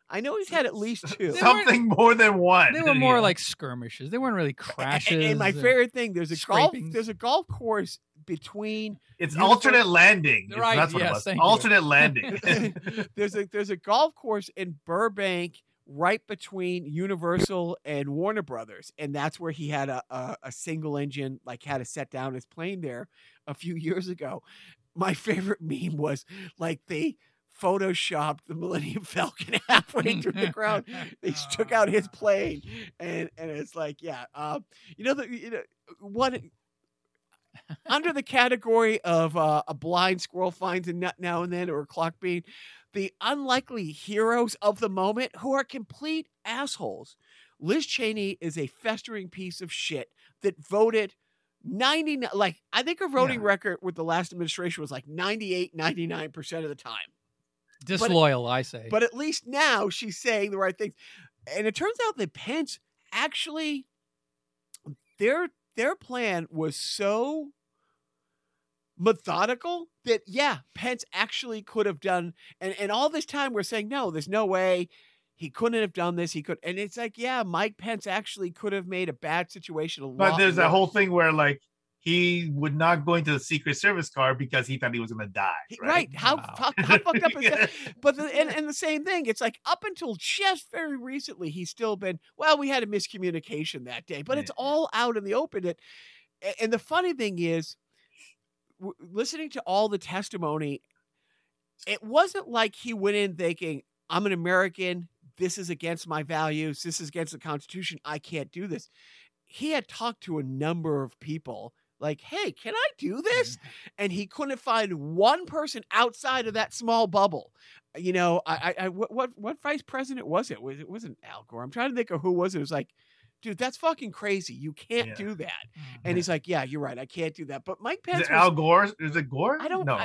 I know he's had at least two. Something more than one. They were more Yeah. like skirmishes. They weren't really And- crashes. And my or- favorite thing, there's a golf, there's a golf course between. it's Universal- alternate landing. Right, That's what yes, it was. thank you. Alternate landing. there's a there's a golf course in Burbank right between Universal and Warner Brothers, and that's where he had a, a a single engine, like had to set down his plane there a few years ago. My favorite meme was like they photoshopped the Millennium Falcon halfway through the ground. They took out his plane, and and it's like, yeah, uh, you know the you know what under the category of uh, a blind squirrel finds a nut now and then or a clock bean, the unlikely heroes of the moment who are complete assholes. Liz Cheney is a festering piece of shit that voted 99 like I think her voting Yeah. record with the last administration was like 98 99% of the time. Disloyal, I say. But at least now she's saying the right things. And it turns out that Pence actually their their plan was so methodical that yeah, Pence actually could have done and and all this time we're saying no, there's no way he couldn't have done this. He could and it's like yeah, Mike Pence actually could have made a bad situation a but lot there's that whole thing where like he would not go into the Secret Service car because he thought he was going to die. Right. right. How, Wow. fuck, how fucked up is that? But the, and, and the same thing. It's like up until just very recently, he's still been. Well, we had a miscommunication that day, but it's all out in the open. That, and the funny thing is, w- listening to all the testimony, it wasn't like he went in thinking, "I'm an American. This is against my values. This is against the Constitution. I can't do this." He had talked to a number of people, like, "Hey, can I do this?" And he couldn't find one person outside of that small bubble. You know, I, I, I what, what, what vice president was it? Was it wasn't Al Gore? I'm trying to think of who was it. It was like, dude, that's fucking crazy. You can't Yeah. do that. Mm-hmm. And he's like, yeah, you're right. I can't do that. But Mike Is Pence it was, Al Gore? Is it Gore? I don't- know.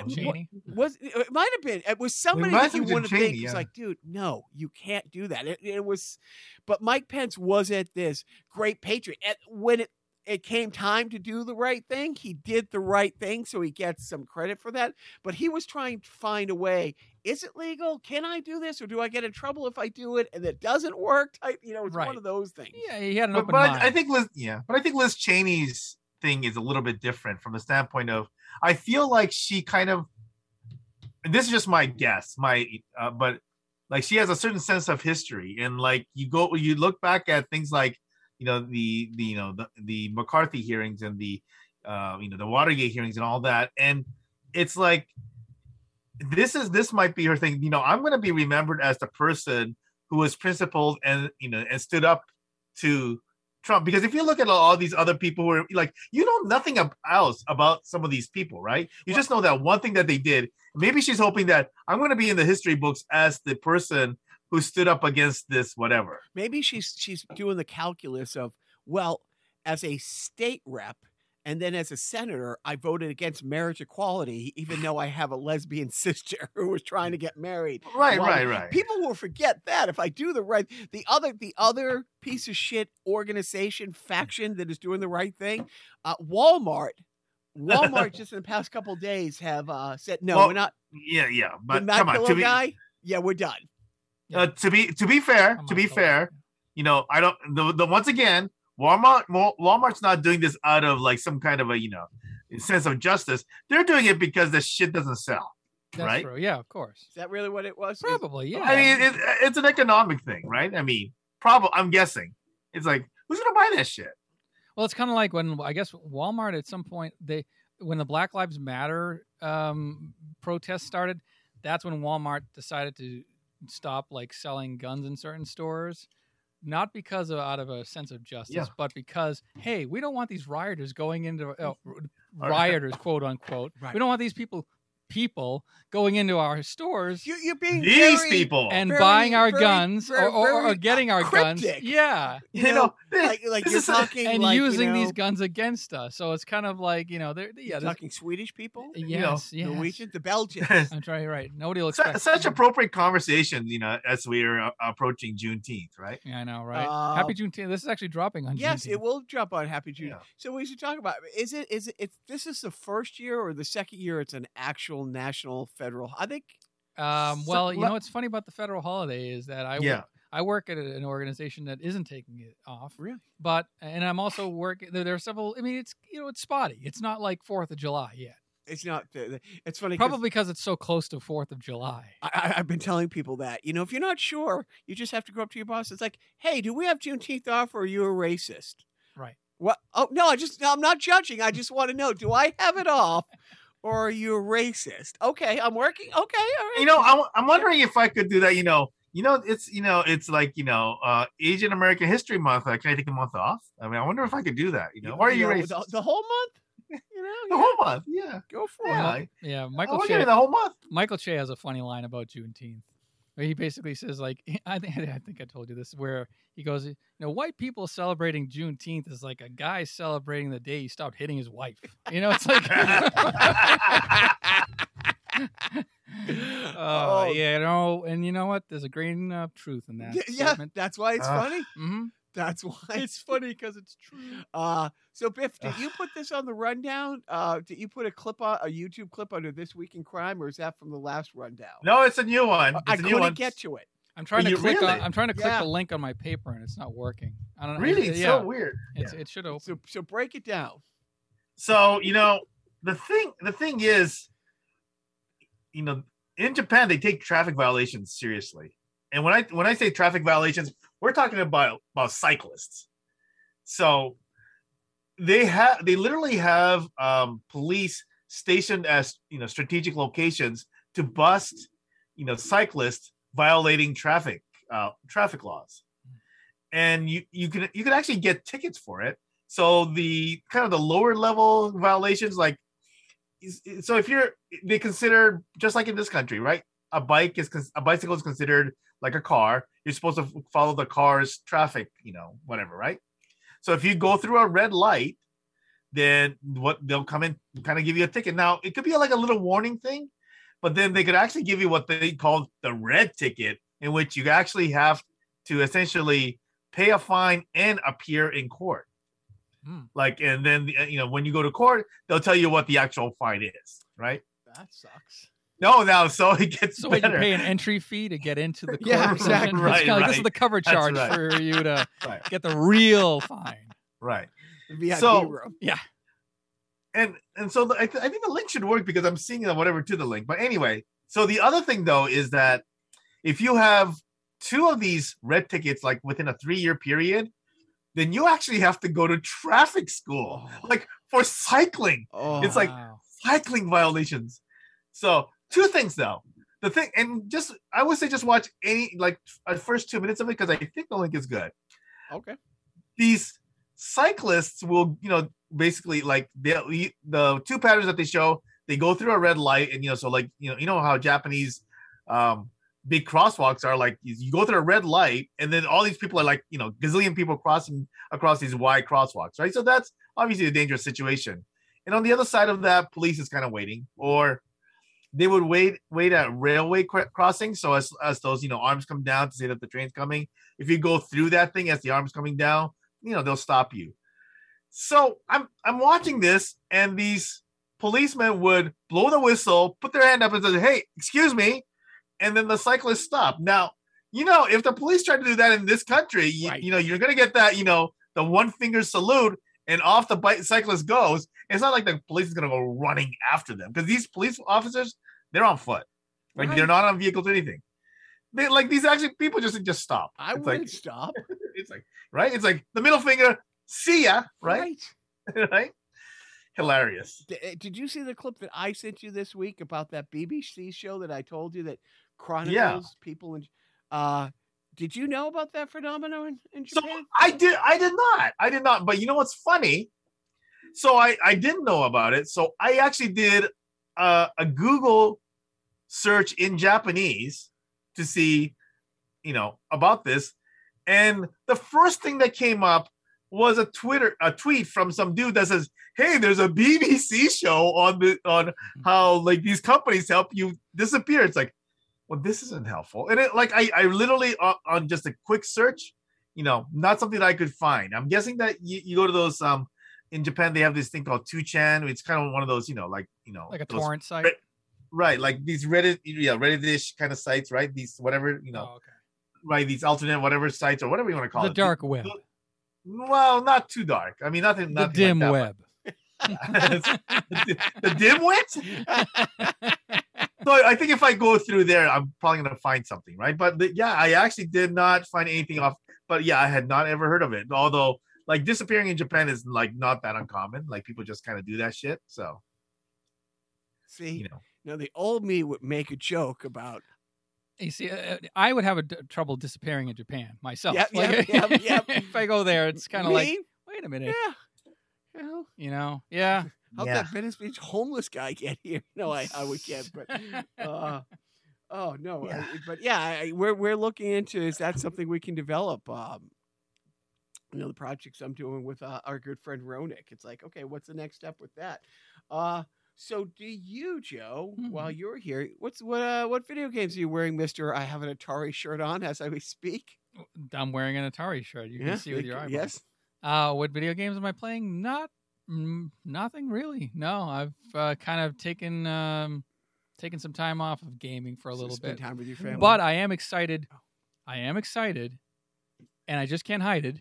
Was it might have been it was somebody might that you wouldn't Cheney, think was yeah. like, dude, no, you can't do that. It, it was, but Mike Pence wasn't this great patriot. And when it it came time to do the right thing, he did the right thing, so he gets some credit for that. But he was trying to find a way. Is it legal? Can I do this, or do I get in trouble if I do it and it doesn't work? Type, you know, it's Right. one of those things. Yeah, he had an but, open but mind. I, I think Liz, yeah, but I think Liz Cheney's thing is a little bit different from the standpoint of I feel like she kind of, and this is just my guess, my, uh, but like she has a certain sense of history, and like you go, you look back at things like, you know, the the you know the the McCarthy hearings and the, uh, you know, the Watergate hearings and all that, and it's like this is this might be her thing. You know, I'm going to be remembered as the person who was principled and you know and stood up to Trump because if you look at all these other people who are like you know nothing else about some of these people, right? You just know that one thing that they did. Maybe she's hoping that I'm going to be in the history books as the person who stood up against this whatever. maybe she's she's doing the calculus of well as a state rep and then as a senator i voted against marriage equality even though i have a lesbian sister who was trying to get married Right, Well, right, right. people will forget that if i do the right the other the other piece of shit organization faction that is doing the right thing uh, walmart walmart just in the past couple days have uh, said no Well, we're not yeah, yeah, but come on. To be, guy yeah we're done uh, to be to be fair, I'm to be both. fair, you know, I don't. The, the once again, Walmart Walmart's not doing this out of like some kind of a you know sense of justice. They're doing it because the shit doesn't sell. That's right? true. Yeah, of course. is that really what it was Probably. Yeah. I mean, it, it's an economic thing, right? I mean, probably. I'm guessing it's like who's gonna buy that shit? Well, it's kind of like when I guess Walmart at some point they when the Black Lives Matter um, protests started. That's when Walmart decided to stop like selling guns in certain stores, not because of out of a sense of justice, Yeah. but because hey, we don't want these rioters going into uh, rioters, quote unquote. Right. We don't want these people people going into our stores you, you're being These very- people, and very, buying our very, guns very, or, or, or getting uh, our guns. Yeah. you know, like like this you're is talking and like, you using these guns against us. So it's kind of like you know, they're, yeah, you're talking Swedish people, yes, you know, yes. Norwegian, the Belgians. I'm trying. Right. Nobody will su- expect such appropriate conversation. you know, as we are uh, approaching Juneteenth, right? Yeah, I know, right? Uh, Happy Juneteenth. This is actually dropping on. yes, it will drop on Happy Juneteenth. Yeah. So we should talk about is it is it it's this is the first year or the second year it's an actual national federal. I think Um, well, you know what's funny about the federal holiday is that I Yeah. work, I work at an organization that isn't taking it off. Really? But and I'm also working. There, there are several. I mean, it's you know it's spotty. It's not like Fourth of July yet. it's not. It's funny Probably because it's so close to Fourth of July. I, I've been telling people that you know if you're not sure, you just have to go up to your boss. It's like, hey, do we have Juneteenth off, or are you a racist? Right. What? Oh no, I just I'm not judging. I just want to know, do I have it off, or are you a racist? Okay, I'm working. Okay, all right. you know, I'm, I'm wondering if I could do that. You know, you know, it's you know, it's like you know, uh, Asian American History Month. Uh, can I take a month off? I mean, I wonder if I could do that. You know, or are you know, racist? the, the whole month? You know, The yeah, whole month, yeah. go for Yeah, it. Yeah, Michael want to Che. it the whole month. Michael Che has a funny line about Juneteenth. Where he basically says, like, I think I think I told you this, where he goes, you know, white people celebrating Juneteenth is like a guy celebrating the day he stopped hitting his wife. You know, it's like, oh, Oh. yeah, you know, and you know what? There's a grain of truth in that. Yeah, statement. that's why it's Uh, funny. hmm That's why It's funny because it's true. Uh, so Biff, did you put this on the rundown? Uh, did you put a clip on a YouTube clip under this week in crime, or is that from the last rundown? No, it's a new one. Uh, It's I a couldn't one. get to it. I'm trying to you click on. I'm trying to click Yeah. the link on my paper and it's not working. I don't know. Really, it's yeah, so weird. It's, Yeah. It should open. So so break it down. So you know, the thing, the thing is, you know, in Japan they take traffic violations seriously, and when I when I say traffic violations, we're talking about about cyclists. So they have they literally have um, police stationed as you know strategic locations to bust you know cyclists violating traffic uh, traffic laws, and you you can you can actually get tickets for it. So the kind of the lower level violations, like so if you're they consider just like in this country, right? A bike is a bicycle is considered like a car. You're supposed to follow the car's traffic, you know, whatever, right? So if you go through a red light, then what they'll come in kind of give you a ticket. Now it could be like a little warning thing, but then they could actually give you what they call the red ticket, in which you actually have to essentially pay a fine and appear in court. Hmm. Like, and then you know when you go to court, they'll tell you what the actual fine is, right? That sucks. No, no. So it gets so better. you pay an entry fee to get into the court. yeah, exactly. Right, like, right. This is the cover charge right. for you to right, get the real fine. right. The VIP So- room. and and so the, I, th- I think the link should work because I'm seeing uh, whatever to the link. But anyway, so the other thing though is that if you have two of these red tickets like within a three year period, then you actually have to go to traffic school, Oh. like for cycling, Oh, It's like- Wow. cycling violations. So two things though. The thing, and just I would say just watch any like first two minutes of it because I think the link is good. okay. these cyclists will you know basically like they the two patterns that they show they go through a red light and you know so like you know you know how japanese um big crosswalks are like you go through a red light and then all these people are like you know gazillion people crossing across these wide crosswalks right so that's obviously a dangerous situation and on the other side of that police is kind of waiting or they would wait wait at railway cr- crossings so as, as those you know arms come down to say that the train's coming if you go through that thing as the arms coming down you know they'll stop you. So i'm i'm watching this and these policemen would blow the whistle put their hand up and say hey excuse me. And then the cyclist stop. Now you know if the police try to do that in this country you, Right. you know you're gonna get that you know the one finger salute and off the bike cyclist goes it's not like the police is gonna go running after them because these police officers they're on foot. Like Right. they're not on vehicles or anything. They like these actually people just just stop. I it's wouldn't like stop. it's like right? It's like the middle finger see ya right? Right. Hilarious. D- uh, Did you see the clip that I sent you this week about that BBC show that I told you that chronicles people in? Uh, did you know about that phenomenon in, in so i did i did not. I did not. But you know what's funny so i i didn't know about it. So i actually did uh, a google search in japanese to see you know about this. And the first thing that came up was a twitter a tweet from some dude that says hey there's a bbc show on the on how like these companies help you disappear. It's like well this isn't helpful. And it like i i literally on, on just a quick search you know not something that i could find. I'm guessing that you, you go to those um in japan they have this thing called 2chan it's kind of one of those you know like you know Like a those- torrent site. Right. like these reddit yeah reddit-ish kind of sites right these whatever you know Oh, okay. right these alternate whatever sites or whatever you want to call The it the dark web. well not too dark i mean nothing nothing. The dim like that, web. the, the dimwit so I think if I go through there, I'm probably gonna find something, right? But the, yeah, I actually did not find anything off. But yeah, I had not ever heard of it. Although, like disappearing in Japan is like not that uncommon. Like people just kind of do that shit. So See, you know, now the old me would make a joke about You see, uh, I would have a d- trouble disappearing in Japan myself. Yep, Like, yep, yep, yep. if I go there, it's kind of like, wait a minute, yeah. Well, you know, yeah. how'd Yeah. that Venice Beach homeless guy get here? No, I, I would get, but uh, oh no, Yeah. I- but yeah, I, we're we're looking into is that something we can develop? Um, you know, the projects I'm doing with uh, our good friend Ronick. It's like, okay, what's the next step with that? Uh, so do you, Joe? While Mhm. you're here, what's what uh, what video games are you wearing, Mister? I have an Atari shirt on as I speak. I'm wearing an Atari shirt. You can see with your eyes. Yes. Uh, what video games am I playing? Not, mm, nothing really. No, I've uh, kind of taken um, taken some time off of gaming for a So little spend bit. time with your family. But I am excited. I am excited, and I just can't hide it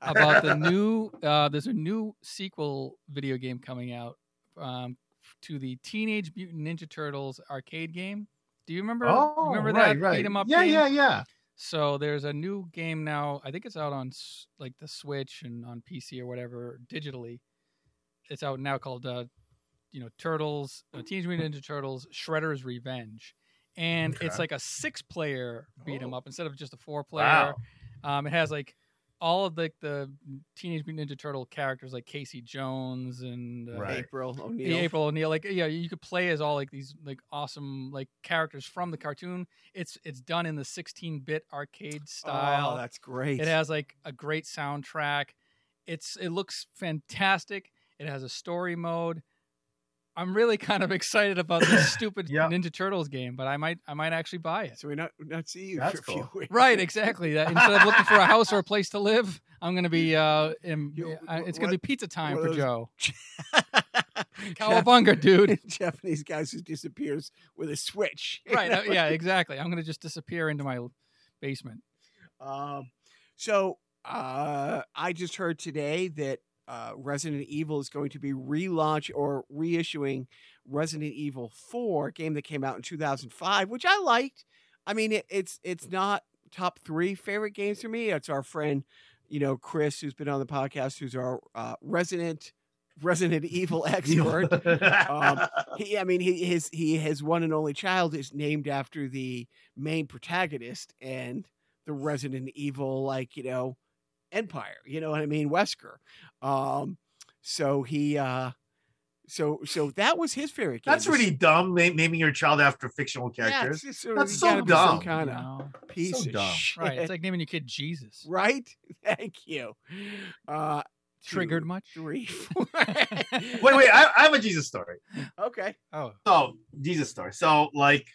about the new. Uh, there's a new sequel video game coming out um, to the Teenage Mutant Ninja Turtles arcade game. Do you remember? oh, remember right, that right, beat 'em up yeah, game? yeah, yeah. So there's a new game now. I think it's out on like the Switch and on PC or whatever digitally. It's out now called uh, you know Turtles, uh, Teenage Mutant Ninja Turtles, Shredder's Revenge, and it's like a six-player beat 'em Oh. up instead of just a four-player. Wow. Um, it has like all of the the Teenage Mutant Ninja Turtle characters like Casey Jones and uh, Right. April yeah, O'Neil. April O'Neil. Like yeah, you could play as all like these like awesome like characters from the cartoon. It's it's done in the 16-bit arcade style. Oh, that's great. It has like a great soundtrack. It's it looks fantastic. It has a story mode. I'm really kind of excited about this stupid Yeah. Ninja Turtles game, but I might I might actually buy it. so we not not see you That's for a few cool. weeks. Right, exactly. That instead of looking for a house or a place to live, I'm gonna be uh, in, You- uh, it's gonna what- be pizza time for those- Joe. Jeff- Cowabunga, dude. Japanese guys who disappears with a switch. right. uh, yeah, exactly. I'm gonna just disappear into my basement. Um, so uh, I just heard today that uh, Resident Evil is going to be relaunch or reissuing Resident Evil 4, a game that came out in 2005, which I liked. I mean, it, it's it's not top three favorite games for me. It's our friend, you know, Chris, who's been on the podcast, who's our uh, resident Resident Evil expert. Um, he, I mean, he his he his one and only child is named after the main protagonist and the Resident Evil, like you know, Empire. You know what I mean, Wesker. Um, so he, uh, so so that was his favorite game. That's really dumb. Naming your child after fictional Yeah, characters. just sort That's so gotta be some dumb. kind you of know? piece So of dumb. shit. Right. It's like naming your kid Jesus. right. Thank you. Uh, two, Triggered much? Three. wait, wait. I, I have a Jesus story. okay. Oh, So Jesus story. So like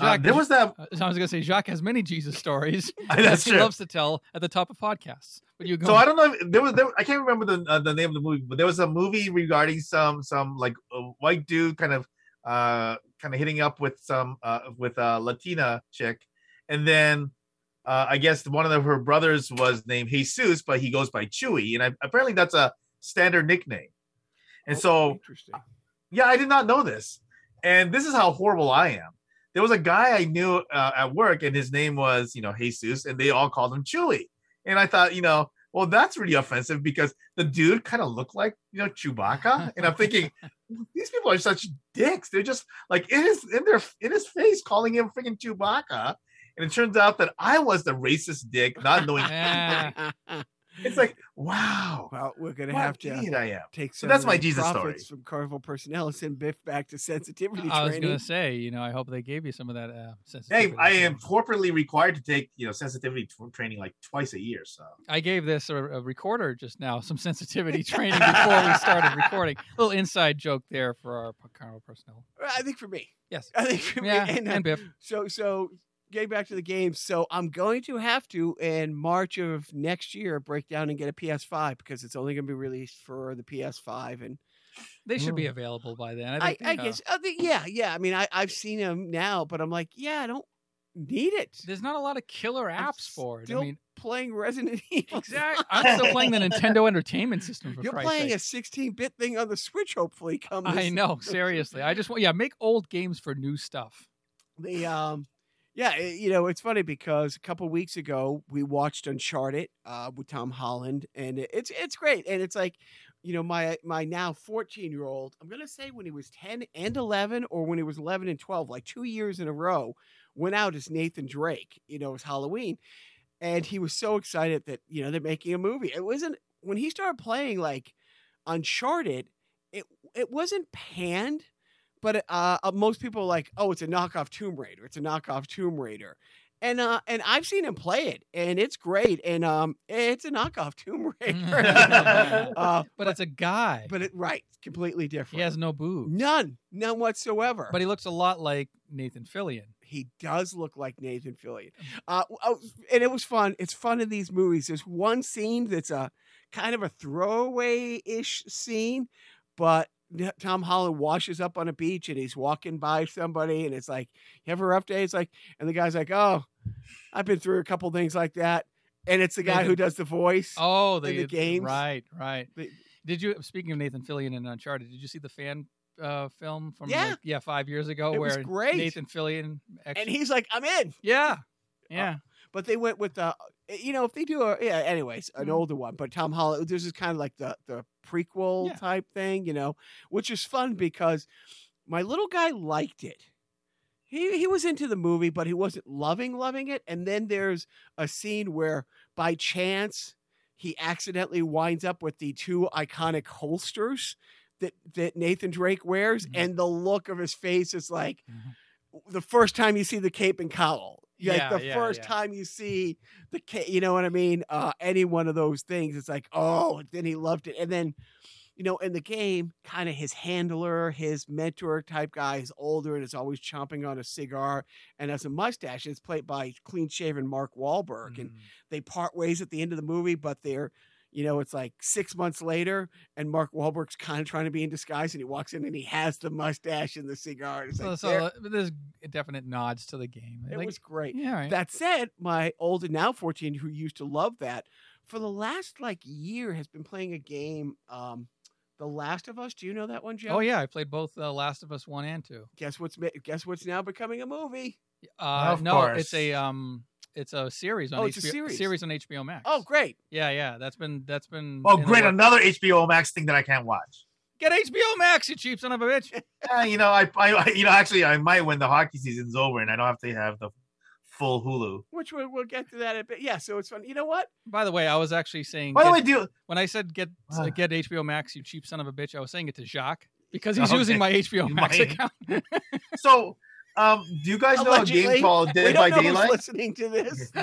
uh, there was that. Uh, I was going to say Jacques has many Jesus stories That's that he true. loves to tell at the top of podcasts. But you go. So I don't know. If, there was there, I can't remember the uh, the name of the movie, but there was a movie regarding some some like a white dude kind of uh kind of hitting up with some uh with a Latina chick, and then uh I guess one of her brothers was named Jesus, but he goes by Chewy, and I, apparently that's a standard nickname. And Oh, so interesting. yeah, I did not know this. And this is how horrible I am. There was a guy I knew uh, at work, and his name was, you know, Jesus, and they all called him Chewy. And I thought, you know, well, that's really offensive because the dude kind of looked like, you know, Chewbacca. And I'm thinking, these people are such dicks. They're just like in his in their in his face calling him freaking Chewbacca. And it turns out that I was the racist dick, not knowing. Yeah. it's like, wow, well, we're gonna have to idiot I am. take some. that's my the Jesus story. from Carnival personnel and send Biff back to sensitivity training. I was going to say, you know, I hope they gave you some of that uh, Hey. I am corporately required to take, you know, sensitivity t- training like twice a year. So I gave this a, a recorder just now some sensitivity training before we started recording. A little inside joke there for our Carnival personnel. I think for me. Yes. I think for Yeah, me. And, uh, and Biff. so so getting back to the game. So I'm going to have to in March of next year break down and get a PS5 because it's only going to be released for the PS5 and They should be Mm. available by then. I, I, think, I, you guess uh, the- yeah yeah I mean I I've seen them now but I'm like yeah I don't need it. there's not a lot of killer I'm apps for it. I mean, playing Resident Evil. exactly. I'm still playing the Nintendo Entertainment System for You're Christ's playing sake. a 16-bit thing on the Switch. Hopefully, come. I know, seriously. I just want, yeah, make old games for new stuff. the um yeah it- you know it's funny because a couple weeks ago we watched uncharted uh with tom holland and it's it's great and it's like you know my my now 14 year old i'm gonna say when he was 10 and 11 or when he was 11 and 12 like two years in a row went out as nathan drake you know was halloween and he was so excited that you know they're making a movie. It wasn't when he started playing like uncharted it it wasn't panned but uh, uh, most people are like, oh, it's a knockoff Tomb Raider. It's a knockoff Tomb Raider, and uh, and I've seen him play it, and it's great, and um, it's a knockoff Tomb Raider. uh, But it's a guy. but it right, completely different. he has no boobs. none, none whatsoever. But he looks a lot like Nathan Fillion. he does look like Nathan Fillion. Uh, oh, and it was fun. It's fun in these movies. There's one scene that's a kind of a throwaway ish scene, but Tom Holland washes up on a beach and he's walking by somebody, and it's like, "You have a rough day?" It's like, and the guy's like, "Oh, I've been through a couple things like that." And it's the guy who does the voice. Oh, the, the games. Right, right. The- did you? Speaking of Nathan Fillion and Uncharted, did you see the fan uh, film from Yeah. like, yeah five years ago It was where great. Nathan Fillion? and he's like, "I'm in." yeah, yeah. But they went with uh, eh, you know, if they do a yeah, anyways, an Mhm. older one, but Tom Holland, this is kind of like the the prequel Yeah. type thing, you know, which is fun because my little guy liked it. He he was into the movie, but he wasn't loving loving it. And then there's a scene where by chance he accidentally winds up with the two iconic holsters that that Nathan Drake wears, Mhm. and the look of his face is like Mhm. the first time you see the cape and cowl. Like Yeah, the yeah, first yeah. time you see the you know what I mean? Uh, any one of those things, it's like, oh, then he loved it. And then, you know, in the game, kind of his handler, his mentor type guy is older and is always chomping on a cigar and has a mustache. It's played by clean shaven Mark Wahlberg. And Mm. they part ways at the end of the movie, but they're, you know, it's like six months later, and Mark Wahlberg's kind of trying to be in disguise, and he walks in and he has the mustache and the cigar. It's So, like, so there- there's definite nods to the game. it Like, was great. yeah, right. That said, my old and now 14, who used to love that, for the last like year has been playing a game, um, The Last of Us. Do you know that one, Joe? oh yeah, I played both uh, Last of Us one and two. Guess what's guess what's now becoming a movie? Uh, Of no, course. it's a um, it's a series on Oh, HBO, it's a series. series on HBO Max. Oh, great. yeah, yeah. That's been that's been. Oh, great! Another HBO Max thing that I can't watch. Get HBO Max, you cheap son of a bitch. Uh, you know, I, I, I- you know, actually, I might when the hockey season's over and I don't have to have the full Hulu. Which we'll, we'll get to that a bit. Yeah, so it's fun. You know what? By the way, I was actually saying. By the get- way, do when I said get Ah. get HBO Max, you cheap son of a bitch, I was saying it to Jacques because he's Okay. using my HBO Max might. account. so. Um, do you guys know a game called we Dead don't by know who's Daylight? listening to this.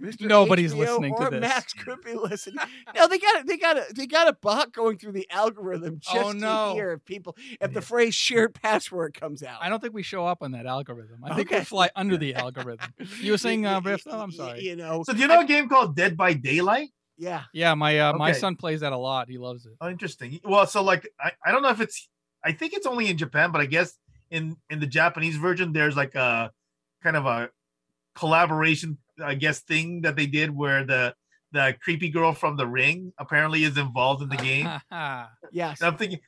Mr. Nobody's HBO listening to or this. Max could be listening. No, they got it. They got it. They got a bot going through the algorithm just Oh, no. to hear if people if the phrase shared password comes out. I don't think we show up on that algorithm. I think Okay. we fly under the algorithm. You were saying, uh, Biff? Oh, I'm sorry. You know, So do you know a game called Dead by Daylight? yeah. Yeah, my uh, my son plays that a lot. He loves it. Oh, interesting. Well, so like I, I don't know if it's I think it's only in Japan, but I guess in in the Japanese version there's like a kind of a collaboration I guess thing that they did where the the creepy girl from the ring apparently is involved in the game. Yes. And I'm thinking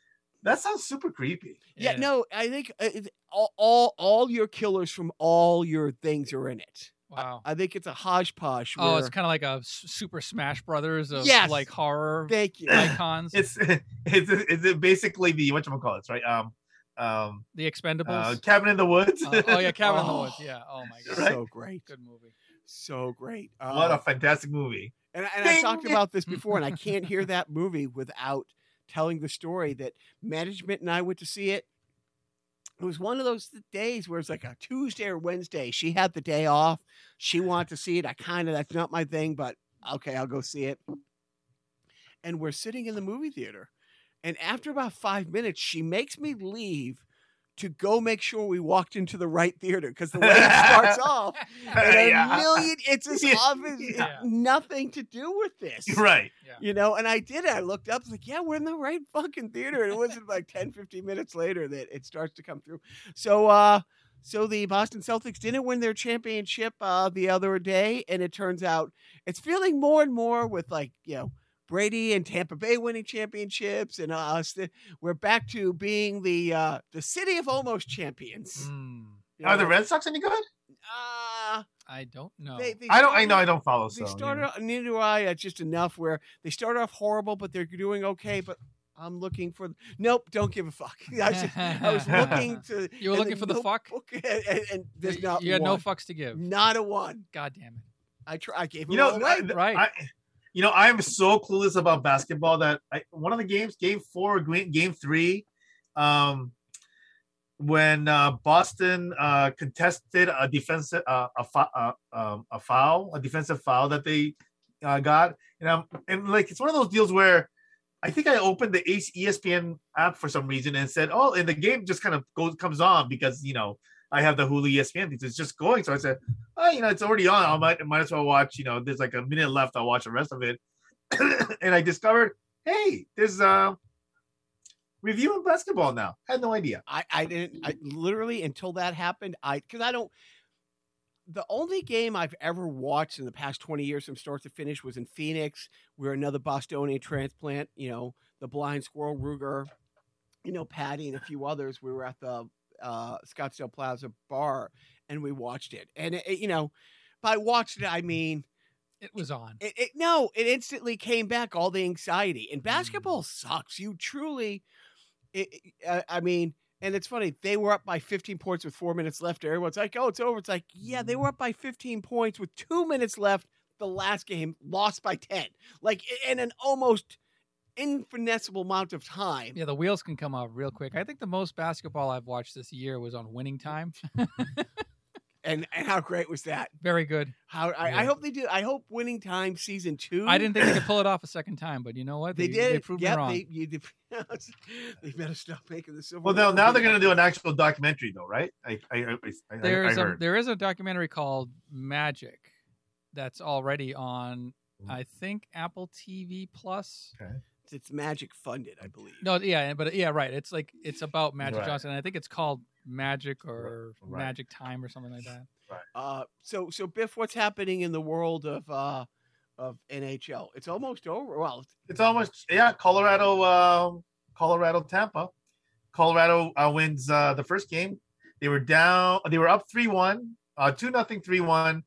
that sounds super creepy. Yeah, no, I think uh, it- all, all all your killers from all your things are in it. Wow. I think it's a hodgepodge. Oh, where- it's kind of like a Super Smash Brothers of Yes. like horror thank you. icons. It's it's it's basically the what you call it, right? Um um the Expendables. uh, Cabin in the Woods. Uh, oh yeah, Cabin in the. Woods. Yeah. Oh my god. Right? so great, Good movie. so great. what a Um, fantastic movie. And, and I talked about this before, and I can't hear that movie without telling the story that management and I went to see it. It was one of those days where it's like a Tuesday or Wednesday. She had the day off. She wanted to see it. I kind of, that's not my thing, but okay, I'll go see it. And we're sitting in the movie theater. And after about five minutes, she makes me leave to go make sure we walked into the right theater because the way it starts off, and a Yeah. million, it's as Yeah. obvious, Yeah. nothing to do with this. Right. You know, and I did it. I looked up, I was like, yeah, we're in the right fucking theater. And it wasn't like 10, 15 minutes later that it starts to come through. So, uh, so the Boston Celtics didn't win their championship uh, the other day, and it turns out it's feeling more and more with like you know Brady and Tampa Bay winning championships, and us. that we're back to being the uh, the city of almost champions. Mm, You Are the? Red Sox any good? Uh, I don't know. they, they I don't. I know. I don't follow. they So started yeah. off, neither do I. It's just enough where they start off horrible, but they're doing okay. But I'm looking for nope. Don't give a fuck. I was, I was looking to. You were and looking for the fuck? notebook, And, and, and there's you, not you had one. no fucks to give. Not a one. God damn it. I try. I gave You know, away. I- Right. I, you know, I'm so clueless about basketball that I, one of the games, game four, game, three, um, when uh, Boston uh, contested a defensive uh, a, uh, um, a foul, a defensive foul that they uh, got, and um, and like it's one of those deals where I think I opened the ESPN app for some reason and said, "Oh," and the game just kind of goes comes on because you know I have the Hulu ESPN thing, it's just going. So I said, "Oh, you know, it's already on. I might might as well watch. You know, there's like a minute left. I'll watch the rest of it." and I discovered, hey, there's uh reviewing basketball now. I Had no idea. I, I didn't. I literally until that happened. I because I don't. The only game I've ever watched in the past twenty years from start to finish was in Phoenix, where another Bostonian transplant. You know, the blind squirrel Ruger, you know, Patty and a few others. We were at the uh, Scottsdale Plaza bar and we watched it. And it, you know, by watched it, I mean It was on. It, it, no, it instantly came back. All the anxiety and basketball sucks. You truly, it, it- uh, I mean, and it's funny. They were up by 15 points with four minutes left. Everyone's like, "Oh, it's over." It's like, yeah, they were up by 15 points with two minutes left. The last game lost by 10, like in an almost infinitesimal amount of time. Yeah, the wheels can come off real quick. I think the most basketball I've watched this year was on Winning Time. And and how great was that? Very good. How I, I hope they do. I hope Winning Time season two. I didn't think they could pull it off a second time, but you know what? They, did. They proved yep, me wrong. They, you, they better stop making the silver. Well, now, now they're going to do an actual documentary, though, right? I, I, I, I, There's I a heard. there is a documentary called Magic that's already on mm-hmm. I think Apple TV Plus. It's Magic funded, I believe. No, yeah, but yeah, right. It's like it's about Magic Right. Johnson. And I think it's called Magic or Right. Magic Time or something like that. Uh, so so Biff, what's happening in the world of uh of NHL? It's almost over. Well, It's almost yeah. Colorado, um, Colorado, Tampa. Colorado uh, wins uh, the first game. They were down. They were up three one, uh, two nothing, three one,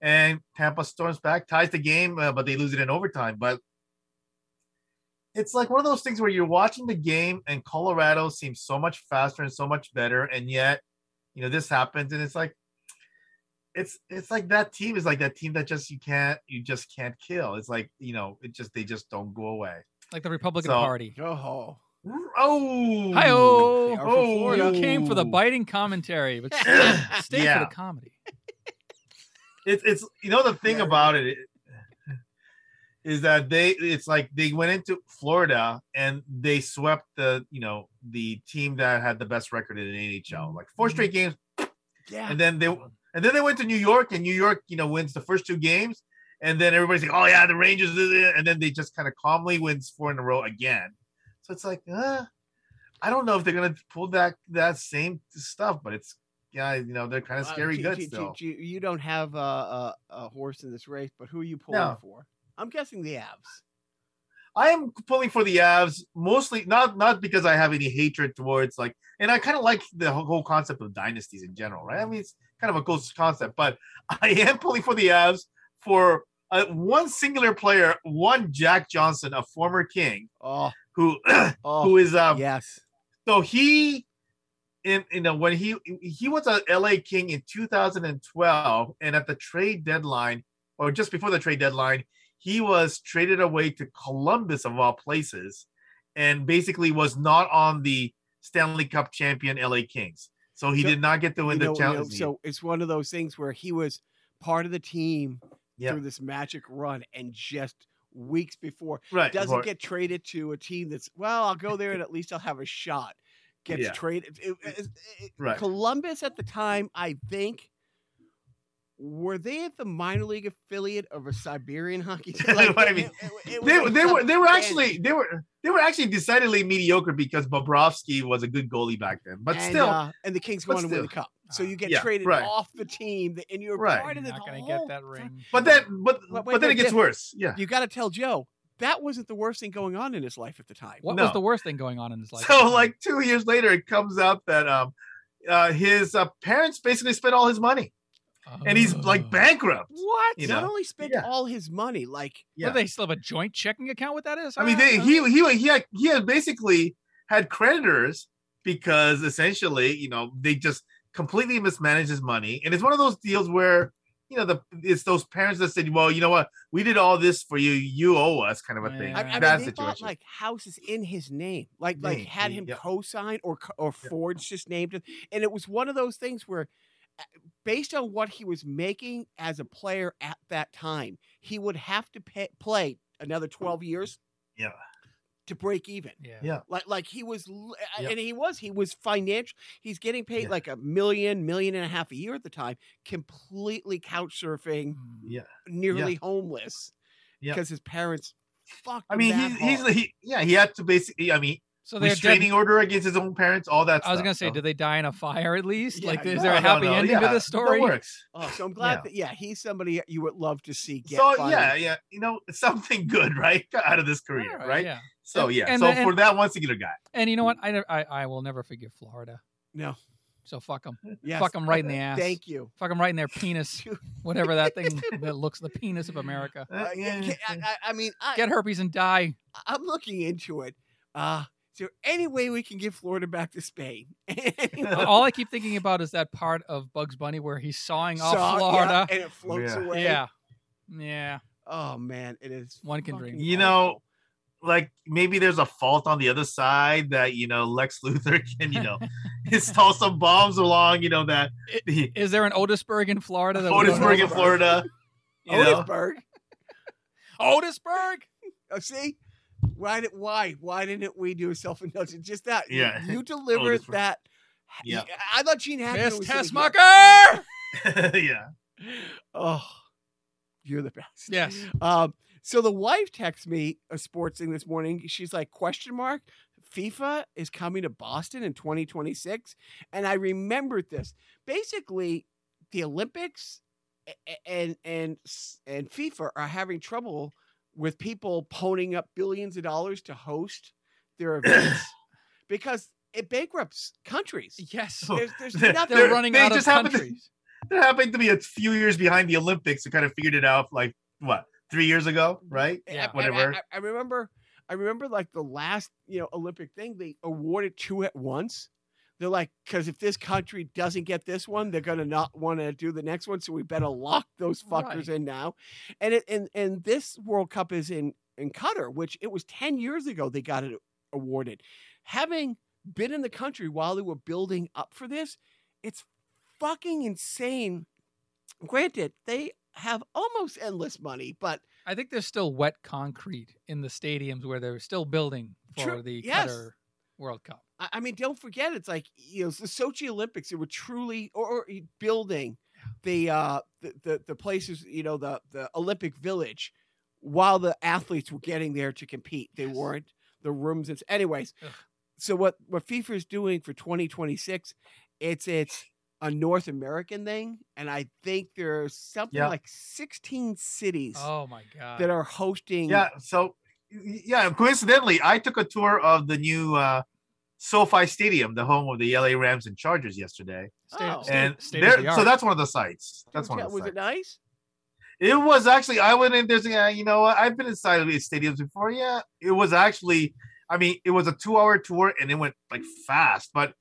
and Tampa storms back, ties the game, uh, but they lose it in overtime. But it's like one of those things where you're watching the game, and Colorado seems so much faster and so much better, and yet, you know, this happens, and it's like. It's it's like that team is like that team that just you can't you just can't kill. It's like you know it just they just don't go away. Like the Republican So- Party. oh, Oh, Hi-oh! They are from oh. Florida. You came for the biting commentary, but stay, stay Yeah. for the comedy. It's it's you know the thing Yeah. about it is that they it's like they went into Florida and they swept the you know the team that had the best record in the NHL like four straight games yeah. and then they and then they went to New York and New York you know wins the first two games and then everybody's like oh yeah the Rangers and then they just kind of calmly wins four in a row again so it's like uh, I don't know if they're gonna pull that that same stuff but it's yeah you know they're kind of Uh, scary G- good G- G- still. G- you don't have a, a, a horse in this race, but who are you pulling No. for? I'm guessing the Avs. I am pulling for the Avs mostly not not because I have any hatred towards like, and I kind of like the whole concept of dynasties in general, right? I mean, it's kind of a cool concept, but I am pulling for the Avs for uh, one singular player, one Jack Johnson, a former King, Oh, who oh, who is um yes. so he in you know when he he was a LA King in 2012 and at the trade deadline or just before the trade deadline he was traded away to Columbus of all places and basically was not on the Stanley Cup champion LA Kings so he So- did not get to win the know- you know, challenge so it's one of those things where he was part of the team Yeah. through this magic run, and just weeks before right doesn't or- get traded to a team that's well, I'll go there and at least I'll have a shot. Gets Yeah. traded. it- it- it- Right. Columbus at the time, I think. Were they at the minor league affiliate of a Siberian hockey team? That's what I mean. it- it- it they, was they were they were actually they were they were actually decidedly mediocre because Bobrovsky was a good goalie back then but and, still uh, and the Kings go but on to win the cup. So you get Yeah, traded right. off the team, that- and you're Right. part of You're this not going to get that ring. but then but Wait, wait, but then wait, it gets Biff. worse yeah You got to tell Joe that wasn't the worst thing going on in his life at the time. What was the worst thing going on in his life? So like two years later, it comes out that um, uh, his uh, parents basically spent all his money, and he's like Oh. bankrupt. What? You Not know? only spent Yeah. all his money, like Yeah, What, they still have a joint checking account with that is? I mean, they, he he he had, he had basically had creditors because essentially, you know, they just completely mismanaged his money, and it's one of those deals where. You know, the it's those parents that said, "Well, you know what? We did all this for you. You owe us," kind of a thing. Yeah. I, I mean, That they bought situation. like houses in his name, like like had yeah, him yeah. co-sign or co- or Yeah. Ford's just named it, and it was one of those things where, based on what he was making as a player at that time, he would have to pay, play another twelve years. Yeah. To break even. Yeah. Yeah. Like like he was, l- Yeah. and he was he was financial. He's getting paid Yeah. like a million, million and a half a year at the time. Completely couch surfing, Mm. yeah, nearly homeless, Yeah. because his parents fucked. I him mean, that he's he's he, yeah, he had to basically. I mean, So they're dead. restraining order against his own parents, all that. I was stuff, gonna say, so- did they die in a fire at least? Yeah, like, is no, there a happy no, ending to yeah, this story? That works. Oh, so I'm glad Yeah. that yeah, he's somebody you would love to see get. so finally- yeah, yeah, you know, something good, right, out of this career, right? Yeah. So yeah, and so the- for and- that one singular guy, And you know what? I, I I will never forgive Florida. no, So fuck them. Yes. Fuck them right in the ass. Thank you. Fuck them right in their penis, whatever that thing that looks the penis of America. Uh, yeah, yeah, I, I, I mean, I, Get herpes and die. I'm looking into it. Uh, is there any way we can give Florida back to Spain? You know, All I keep thinking about is that part of Bugs Bunny where he's sawing off saw- yeah, Florida. and it floats Yeah. away. Yeah. Yeah. Oh man, it is. One can dream. You know, like maybe there's a fault on the other side that you know Lex Luthor can you know install some bombs along you know that the Is there an Otisburg in Florida? That we don't know Otisburg in? Florida. Otisburg. Otisburg? Oh, see, why did why why didn't we do self indulgence? Just that. You- Yeah. You, delivered Otisburg. that. Yeah. I thought Gene Hackman Miss was gonna do. Tessmacher! yeah. Oh, you're the best. Yes. Um, so the wife texts me a sports thing this morning. She's like, question mark, FIFA is coming to Boston in 2026. And I remembered this. Basically, the Olympics a- a- and and and FIFA are having trouble with people ponying up billions of dollars to host their events because it bankrupts countries. Yes. Oh. There's, there's They're- nothing. They're running they out of just happen to- countries. That happened to be a few years behind the Olympics. and kind of figured it out like what three years ago, mm-hmm. right? Yeah. I- I- Whatever. I, I remember, I remember like the last you know Olympic thing. They awarded two at once. They're like, because if this country doesn't get this one, they're gonna not want to do the next one. So we better lock those fuckers Right. in now. And it and and this World Cup is in in Qatar, which it was ten years ago they got it awarded. Having been in the country while they were building up for this, it's fucking insane. Granted, they have almost endless money, but I think there's still wet concrete in the stadiums where they're still building for True. the Yes. Qatar World Cup. I mean, don't forget, it's like you know the Sochi Olympics. They were truly or, or building the uh the, the the places you know the the Olympic Village while the athletes were getting there to compete. They Yes. weren't the rooms. And anyways, Ugh. so what what FIFA is doing for 2026? It's it's a North American thing, and I think there's something Yeah. like 16 cities Oh my god. that are hosting. Yeah. So, yeah. Coincidentally, I took a tour of the new uh, SoFi Stadium, the home of the LA Rams and Chargers, yesterday, Oh. and state of there. the. So that's one of the sites. That's one of the was sites. it nice? It was actually I went in. There's yeah, you know what? I've been inside of these stadiums before. Yeah, it was actually. I mean, it was a two-hour tour and it went like fast, but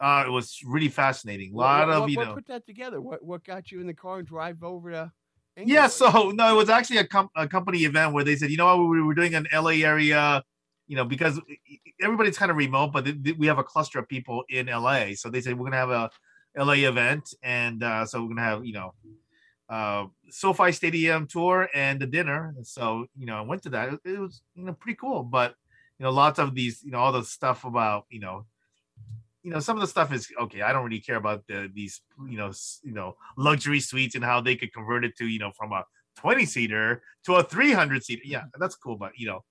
uh, it was really fascinating. A lot what, of what, you what know. put that together? What what got you in the car and drive over to? England? Yeah, so no, it was actually a, com- a company event where they said, you know what, we were doing an LA area, you know, because everybody's kind of remote, but th- th- we have a cluster of people in LA. So they said we're gonna have a LA event, and uh, so we're gonna have you know, uh, SoFi Stadium tour and the dinner. And so you know, I went to that. It, it was you know pretty cool, but you know, lots of these, you know, all the stuff about you know. You know, some of the stuff is okay. I don't really care about the these, you know, you know, luxury suites and how they could convert it to, you know, from a 20 seater to a 300 seater. Yeah, that's cool, but you know,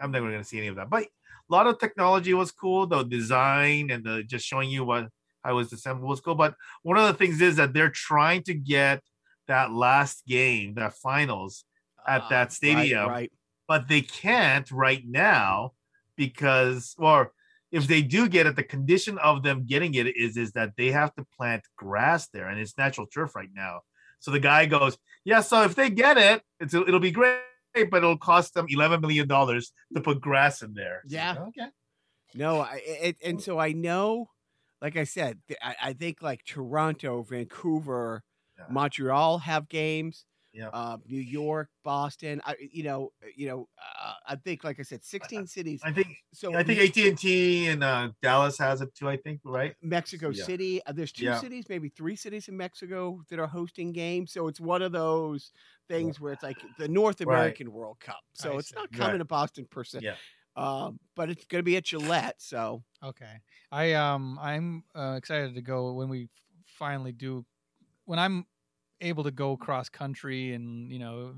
I'm never going to see any of that. But a lot of technology was cool. The design and the just showing you what how it was assembled was cool. But one of the things is that they're trying to get that last game, that finals, at Ah, that right, stadium. Right. but they can't right now because, or if they do get it, the condition of them getting it is is that they have to plant grass there, and it's natural turf right now. So the guy goes, "Yeah, so if they get it, it's, it'll be great, but it'll cost them eleven million dollars to put grass in there." So, Yeah. okay. No, I it, and so I know, like I said, I, I think like Toronto, Vancouver, Yeah. Montreal have games. Yeah. Uh, New York, Boston. I, you know, you know. Uh, I think, like I said, sixteen cities. I think So I think AT and T and uh, Dallas has it too. I think right. Mexico Yeah. City. Uh, there's two Yeah. cities, maybe three cities in Mexico that are hosting games. So it's one of those things where it's like the North Right. American World Cup. So I it's see. not coming Right. to Boston per se. Yeah. Um, but it's going to be at Gillette. So Okay. I um I'm uh, excited to go when we finally do when I'm able to go cross country and you know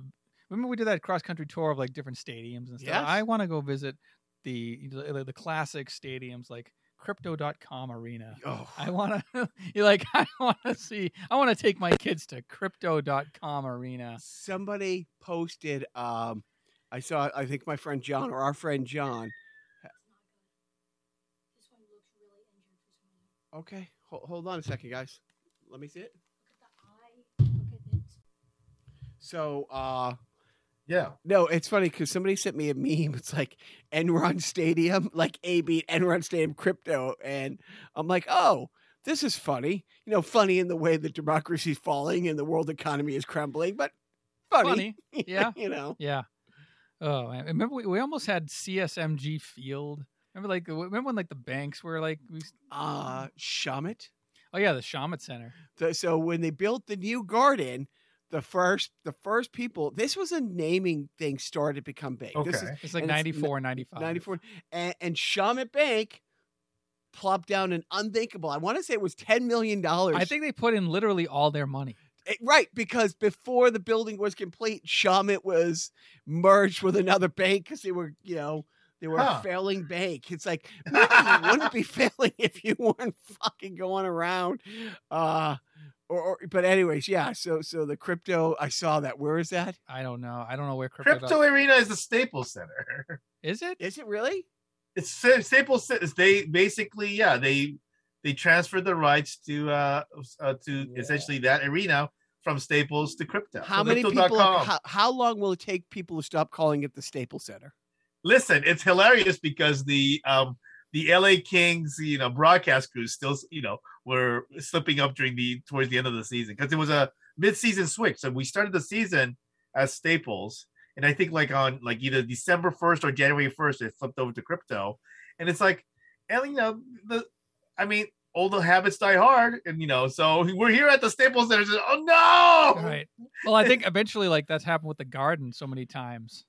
remember we did that cross country tour of like different stadiums and stuff. Yes. I want to go visit the the, the classic stadiums like crypto.com arena. oh, I want to you like I want to see I want to take my kids to crypto.com arena. somebody posted. Um, I saw. I think my friend John or our friend John. Okay, Hold, hold on a second, guys. Let me see it. So, uh, Yeah. no, it's funny because somebody sent me a meme. It's like Enron Stadium, like A beat Enron Stadium crypto, and I'm like, oh, this is funny. You know, funny in the way that democracy's falling and the world economy is crumbling, but funny. Funny. Yeah. you know. Yeah. Oh, man. remember we, we almost had CMGI Field. Remember, like, remember when like the banks were like, we, Uh, Shawmut. oh yeah, the Shawmut Center. The- so when they built the new garden, the first the first people this was a naming thing started to become big. Okay. This is It's like And it's 94, 95. 94 and, and Shawmut Bank plopped down an unthinkable. I want to say it was 10 million dollars. I think they put in literally all their money. Eh, right because before the building was complete, Shawmut was merged with another bank because they were, you know, they were Huh. a failing bank. It's like maybe you wouldn't be failing if you weren't fucking going around. Uh or, or but anyways, yeah. So so the crypto, I saw that. Where is that? I don't know. I don't know where crypto, Crypto Arena is the Staples Center. is. It Is it really? It's Staples. Cen- They basically, yeah, they they transferred the rights to uh, uh to Yeah. essentially that arena from Staples to Crypto. How So many people? Crypto.com. How, how long will it take people to stop calling it the Staples Center? Listen, it's hilarious because the um the LA Kings, you know, broadcast crews still, you know, were slipping up during the towards the end of the season because it was a mid-season switch. So we started the season as Staples, and I think like on like either December first or January first, it flipped over to crypto, and it's like, and you know, the, I mean, old habits die hard, and you know, so we're here at the Staples Center. so- Oh no! right? Well, I think eventually, like that's happened with the garden so many times.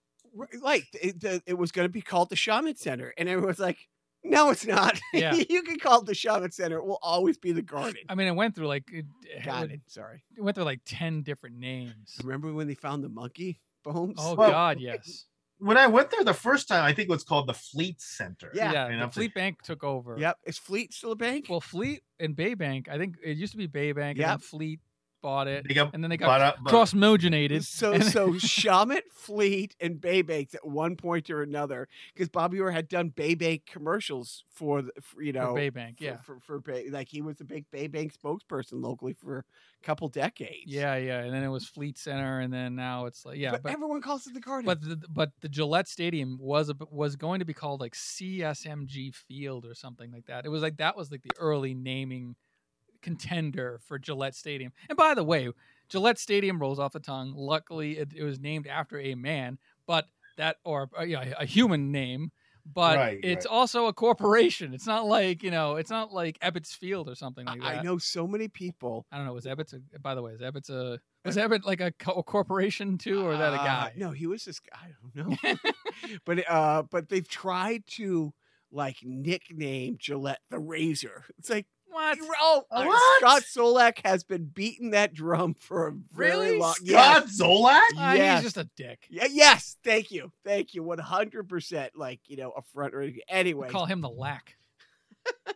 Like it, the, it was going to be called the Shawmut Center, and everyone's like, "No, it's not. Yeah. you can call it the Shawmut Center. It will always be the Garden." I mean, it went through like it, Got it, it. Sorry. it went through like ten different names. Remember when they found the monkey bones? Oh Well, God, yes. When I went there the first time, I think it was called the Fleet Center. Yeah. yeah. And the I'm Fleet Bank took over. Yep. Is Fleet still a bank? Well, Fleet and Bay Bank. I think it used to be Bay Bank, and then Fleet bought it, They got and then they got up- but- cross-mogenated. so and- so Shawmut, Fleet, and Bay Baybanks at one point or another, because Bobby Orr had done Baybank commercials for, the, for you know for Bay Bank, for- yeah, for, for, Bay, like he was a big Baybank spokesperson locally for a couple decades. yeah, yeah. And then it was Fleet Center, and then now it's like yeah, but, but everyone calls it the Garden. but the, but the Gillette Stadium was a, was going to be called like CMGI Field or something like that. It was like that was like the early naming contender for Gillette Stadium. And by the way, Gillette Stadium rolls off the tongue. Luckily, it, it was named after a man, but that or uh, yeah, a human name. But Right, it's right. also a corporation. It's not like you know, it's not like Ebbets Field or something like that. I know so many people. I don't know. Was Ebbets? A, by the way, is Ebbets a was Ebbets like a, co- a corporation too, or is that a Uh, guy? No, he was this guy. I don't know. but uh, but they've tried to like nickname Gillette the Razor. It's like What? oh, uh, What? Scott Zolak has been beating that drum for a very Really? long. Scott Zolak? Ah, Yes. He's just a dick. Yeah, yes, thank you, thank you, one hundred percent. Like you know, a front. Or anyway, We call him the Lack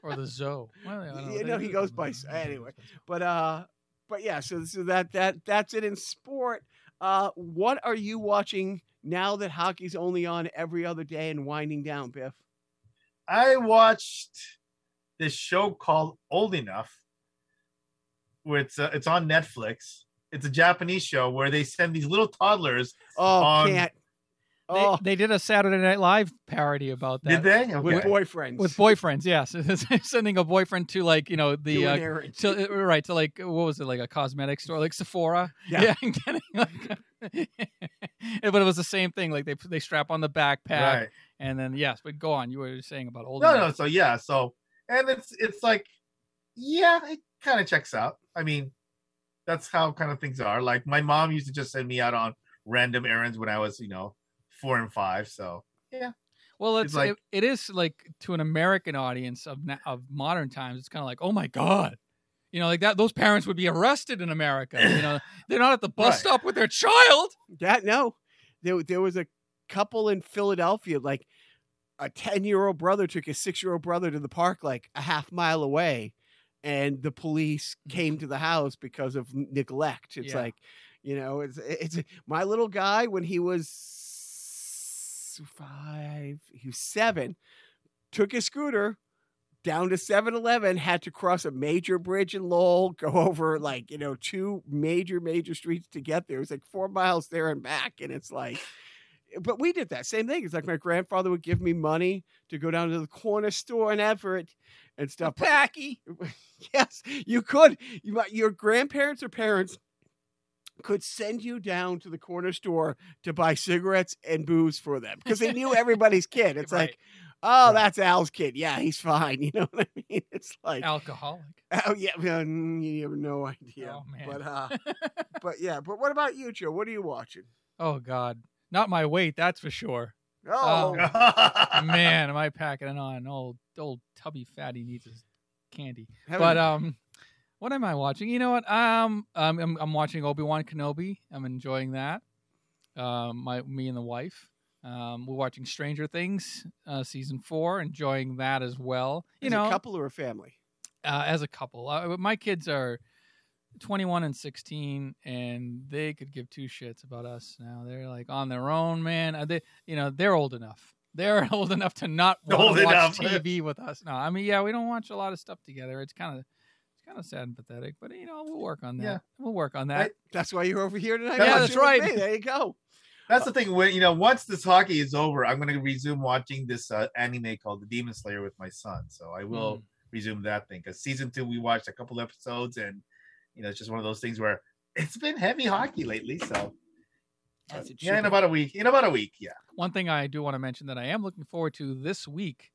or the Zoe. Well, know. Yeah, no, he goes by- anyway. but uh, but yeah. So so that that that's it in sport. Uh, what are you watching now that hockey's only on every other day and winding down, Biff? I watched this show called Old Enough, where it's uh, it's on Netflix. It's a Japanese show where they send these little toddlers. Oh, On- can't. They, Oh, they did a Saturday Night Live parody about that Did they? Okay. with boyfriends. with boyfriends. Yes, sending a boyfriend to like you know the uh, to uh, right to like what was it like a cosmetic store like Sephora? Yeah. and getting like, but it was the same thing. Like they they strap on the backpack Right. and then yes. But go on, you were saying about old. No, enough. no. So yeah. So and it's it's like, yeah, it kind of checks out. I mean, that's how kind of things are. Like my mom used to just send me out on random errands when I was, you know, four and five. So yeah. Well, it's, It's like- it, it is like to an American audience of of modern times. It's kind of like, oh my god, you know, like that. Those parents would be arrested in America. You know, they're not at the bus Right. stop with their child. That no, there there was a couple in Philadelphia. Like a ten year old brother took his six year old brother to the park, like a half mile away, and the police mm. came to the house because of neglect. It's Yeah. like, you know, it's it's my little guy when he was five, he was seven, took his scooter. down to 7-Eleven, had to cross a major bridge in Lowell, go over like, you know, two major, major streets to get there. It was like four miles there and back. And it's like, but we did that same thing. It's like my grandfather would give me money to go down to the corner store in Everett and stuff. But- Packy. yes, you could. You might, your grandparents or parents could send you down to the corner store to buy cigarettes and booze for them because they knew everybody's kid. It's Right. like, oh, Right. that's Al's kid. Yeah, he's fine. You know what I mean? It's like, Alcoholic. oh yeah, mm, you have no idea. Oh, man. But uh, but yeah, but what about you, Joe? What are you watching? oh God, not my weight, that's for sure. Oh, Man, am I packing it on? Old old tubby fatty needs his candy. haven't- But um, what am I watching? You know what? Um, um I'm I'm watching Obi Wan Kenobi. I'm enjoying that. Um, my me and the wife. Um, we're watching Stranger Things, uh, season four, enjoying that as well. You as know, a couple or a family? uh, as a couple. Uh, my kids are 21 and 16, and they could give two shits about us now. They're like on their own, man. Uh, They, you know, they're old enough. They're old enough to not Old watch enough. TV with us. No, I mean, yeah, we don't watch a lot of stuff together. It's kind of, it's kind of sad and pathetic, but you know, we'll work on that. Yeah. We'll work on that. Right. That's why you're over here tonight. Yeah, that's right. me. There you go. That's the thing. When you know, once this hockey is over, I'm going to resume watching this uh, anime called The Demon Slayer with my son. So I will Mm. resume that thing because season two we watched a couple episodes, and you know, it's just one of those things where it's been heavy hockey lately. So As it yeah, in about a week. In about a week, yeah. One thing I do want to mention that I am looking forward to this week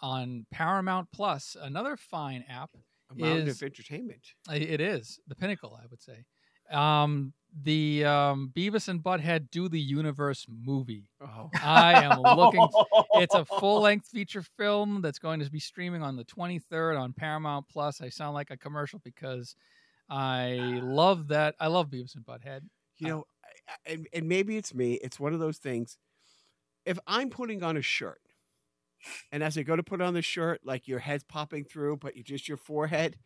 on Paramount Plus, another fine app. A mountain is- of entertainment. It is the pinnacle, I would say. Um, the um, Beavis and Butthead Do the Universe movie. Oh, I am looking. It's a full length feature film that's going to be streaming on the 23rd on Paramount Plus. I sound like a commercial because I love that. I love Beavis and Butthead. you know, I- and, and maybe it's me. It's one of those things. If I'm putting on a shirt, and as I go to put on the shirt, like your head's popping through, but you just your forehead,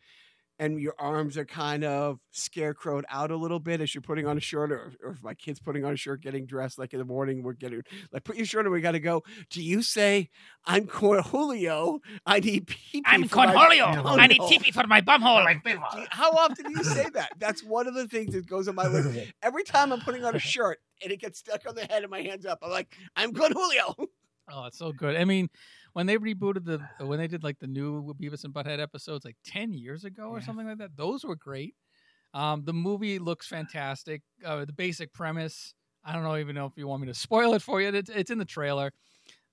and your arms are kind of scarecrowed out a little bit as you're putting on a shirt, or, or if my kid's putting on a shirt, getting dressed, like in the morning, we're getting like put your shirt on, we got to go. Do you say I'm Cornholio? I need pee I'm for my-" Cornholio. I need no. teepee for my bumhole. Like, How often do you say that? That's one of the things that goes on my list. Every time I'm putting on a shirt and it gets stuck on the head and my hands up, I'm like, I'm good, Julio. Oh, it's so good. I mean, when they rebooted the when they did like the new Beavis and Butthead episodes like 10 years ago or Yeah. something like that, those were great. Um, the movie looks fantastic. Uh, the basic premise, I don't know even know if you want me to spoil it for you. It's, it's in the trailer.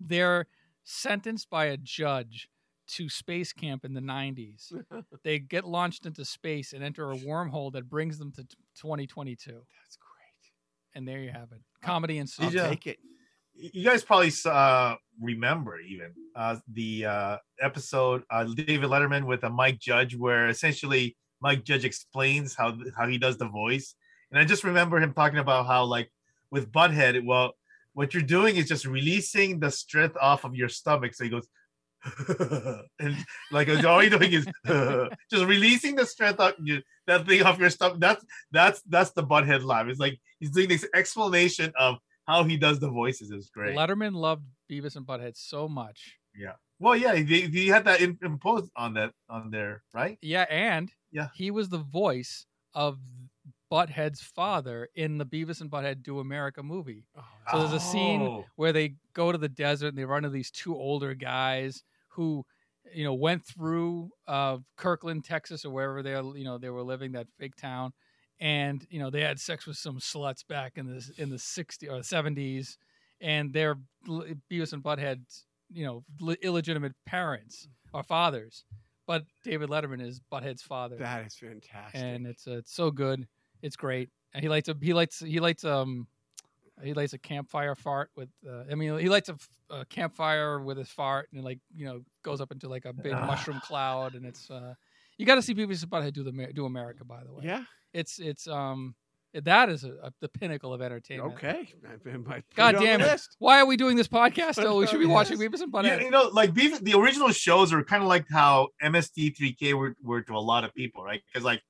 They're sentenced by a judge to space camp in the 90s. they get launched into space and enter a wormhole that brings them to t- 2022. That's great. And there you have it. Comedy and I'll take it. You guys probably uh, remember even uh, the uh, episode uh, David Letterman with a Mike Judge, where essentially Mike Judge explains how how he does the voice, and I just remember him talking about how like with Butthead, well, what you're doing is just releasing the strength off of your stomach. So he goes. and like all you're doing is just releasing the strength you, that thing off your stomach. That's that's that's the butthead laugh. It's like he's doing this explanation of how he does the voices is great. Letterman loved Beavis and Butthead so much. Yeah. Well, yeah, he, he had that imposed on that on there, right? Yeah, and Yeah. he was the voice of Butthead's father in the Beavis and Butthead Do America movie, So there's a scene Oh. where they go to the desert and they run into these two older guys who, you know, went through uh, Kirkland, Texas, or wherever they you know they were living that fake town, and you know they had sex with some sluts back in the in the 60s or the 70s, and they're Beavis and Butthead's you know illegitimate parents or fathers, but David Letterman is Butthead's father That is fantastic. and it's uh, it's so good. It's great. And he lights a he lights he lights um he lights a campfire fart with. Uh, I mean, he lights a campfire with his fart, and it, like you know goes up into like a big Ah. mushroom cloud, and it's. uh You got to see Beavis and Butthead do the do America, by the way. yeah. It's it's um that is a, a, the pinnacle of entertainment. Okay. I've been my God put on the damn it! list. Why are we doing this podcast? Still, we should be Yes. watching Beavis and Yeah, Butthead. you know, like Beavis, the original shows are kind of like how MST3K were, were to a lot of people, right? Because like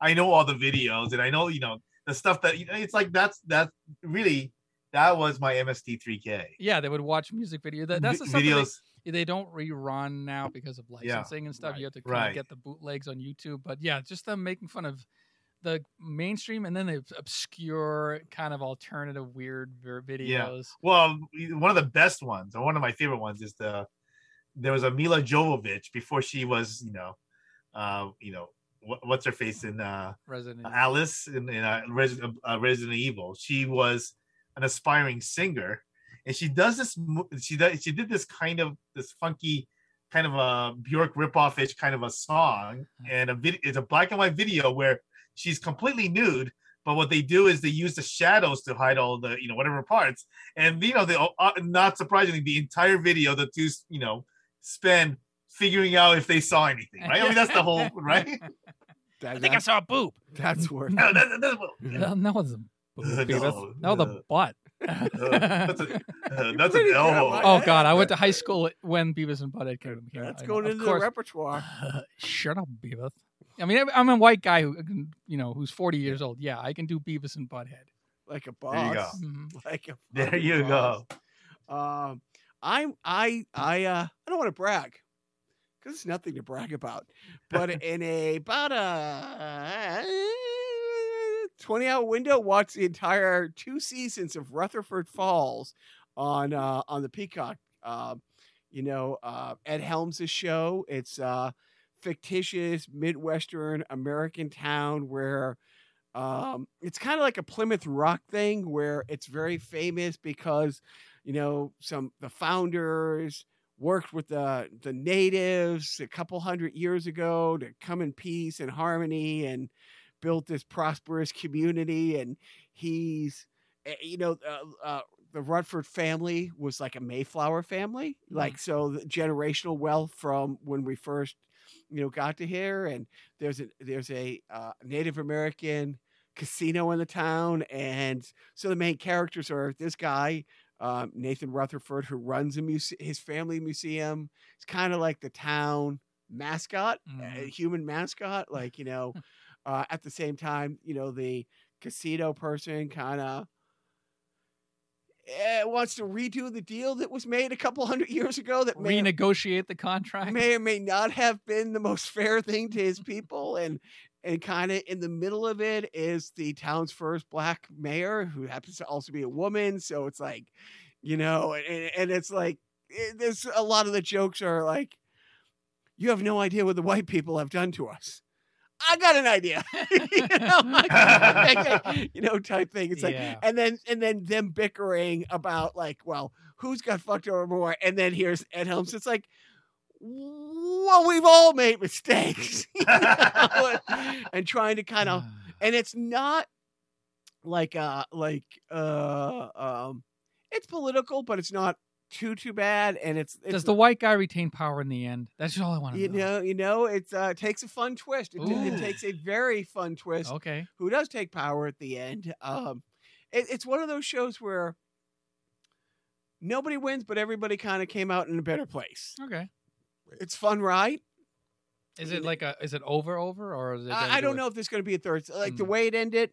I know all the videos and I know you know the stuff that you know. It's like that's that's really that was my MST3K Yeah, they would watch music video. That, that's the Vi- that videos. They don't rerun now because of licensing and stuff. right, You have to kind right. of get the bootlegs on YouTube. But yeah, just them making fun of the mainstream and then the obscure kind of alternative weird videos. Well, one of the best ones, or one of my favorite ones, is the there was a Milla Jovovich before she was, you know, uh, you know, what, what's her face in uh, Resident Alice in, in uh, Resident, uh, Resident Evil. She was an aspiring singer, and she does this. She does. She did this kind of this funky, kind of a Bjork ripoff ish kind of a song, and a video. It's a black and white video where she's completely nude. But what they do is they use the shadows to hide all the you know whatever parts, and you know they uh, not surprisingly the entire video the two you know spend figuring out if they saw anything. Right? I mean that's the whole right. That- I think I saw a boob. that's worth. No, that, that, that- No, no, one's a boob. No, Beavis. no, the no. Butt. that's a, uh, that's Pretty an elbow. good, oh God, I went to high school when Beavis and Butthead came, came out. That's I going know. into Of the course. repertoire. Shut up, Beavis. I mean, I'm a white guy who, can, you know, who's 40 years old. Yeah, I can do Beavis and Butthead. Like a boss. There you go. Mhm. Like a There you boss. go. Um, I'm I I uh I don't want to brag because it's nothing to brag about. But in a about a twenty hour window, watch the entire two seasons of Rutherford Falls on uh on the Peacock. Um, you know, uh, Ed Helms' show. It's a fictitious midwestern American town where um, it's kind of like a Plymouth Rock thing where it's very famous because you know some the founders worked with the the natives a couple hundred years ago to come in peace and harmony and built this prosperous community and he's eh, you know uh, uh, the Rutherford family was like a Mayflower family like so the generational wealth from when we first you know got to here and there's a there's a uh, Native American casino in the town and so the main characters are this guy um, Nathan Rutherford who runs a muse- his family museum it's kind of like the town mascot a Mhm. human mascot like you know uh, at the same time you know the casino person kind of eh, wants to redo the deal that was made a couple hundred years ago that may or Renegotiate the contract. may or may not have been the most fair thing to his people and and kind of in the middle of it is the town's first black mayor who happens to also be a woman so it's like you know and, and it's like it, there's a lot of the jokes are like you have no idea what the white people have done to us I got an idea, you, know, you know, type thing. It's like, Yeah. and then and then them bickering about like, well, who's got fucked over more? And then here's Ed Helms. It's like, well, we've all made mistakes, you know, and, and trying to kind of, and it's not like uh like uh um, it's political, but it's not too too bad, and it's, it's Does the white guy retain power in the end? That's all I want to you know. know you know it's uh it takes a fun twist. It, it takes a very fun twist Okay. who does take power at the end. Um, it, it's one of those shows where nobody wins, but everybody kind of came out in a better place. Okay. It's fun right Is it like a? Is it over over or is it? I, I do don't know if there's going to be a third. Like the Mm. way it ended,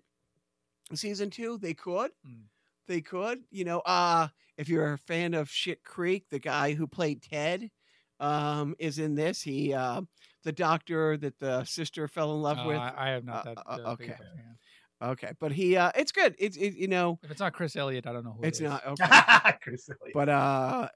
season two, they could, Mm. They could. You know, uh if you're a fan of Shit Creek, the guy who played Ted um is in this. He uh, the doctor that the sister fell in love Oh, with. I, I have not Uh, that. uh, uh, okay. of a fan. okay, but he uh it's good. It's it, you know If it's not Chris Elliott, I don't know who. it it's is. not okay. Chris Elliott. but uh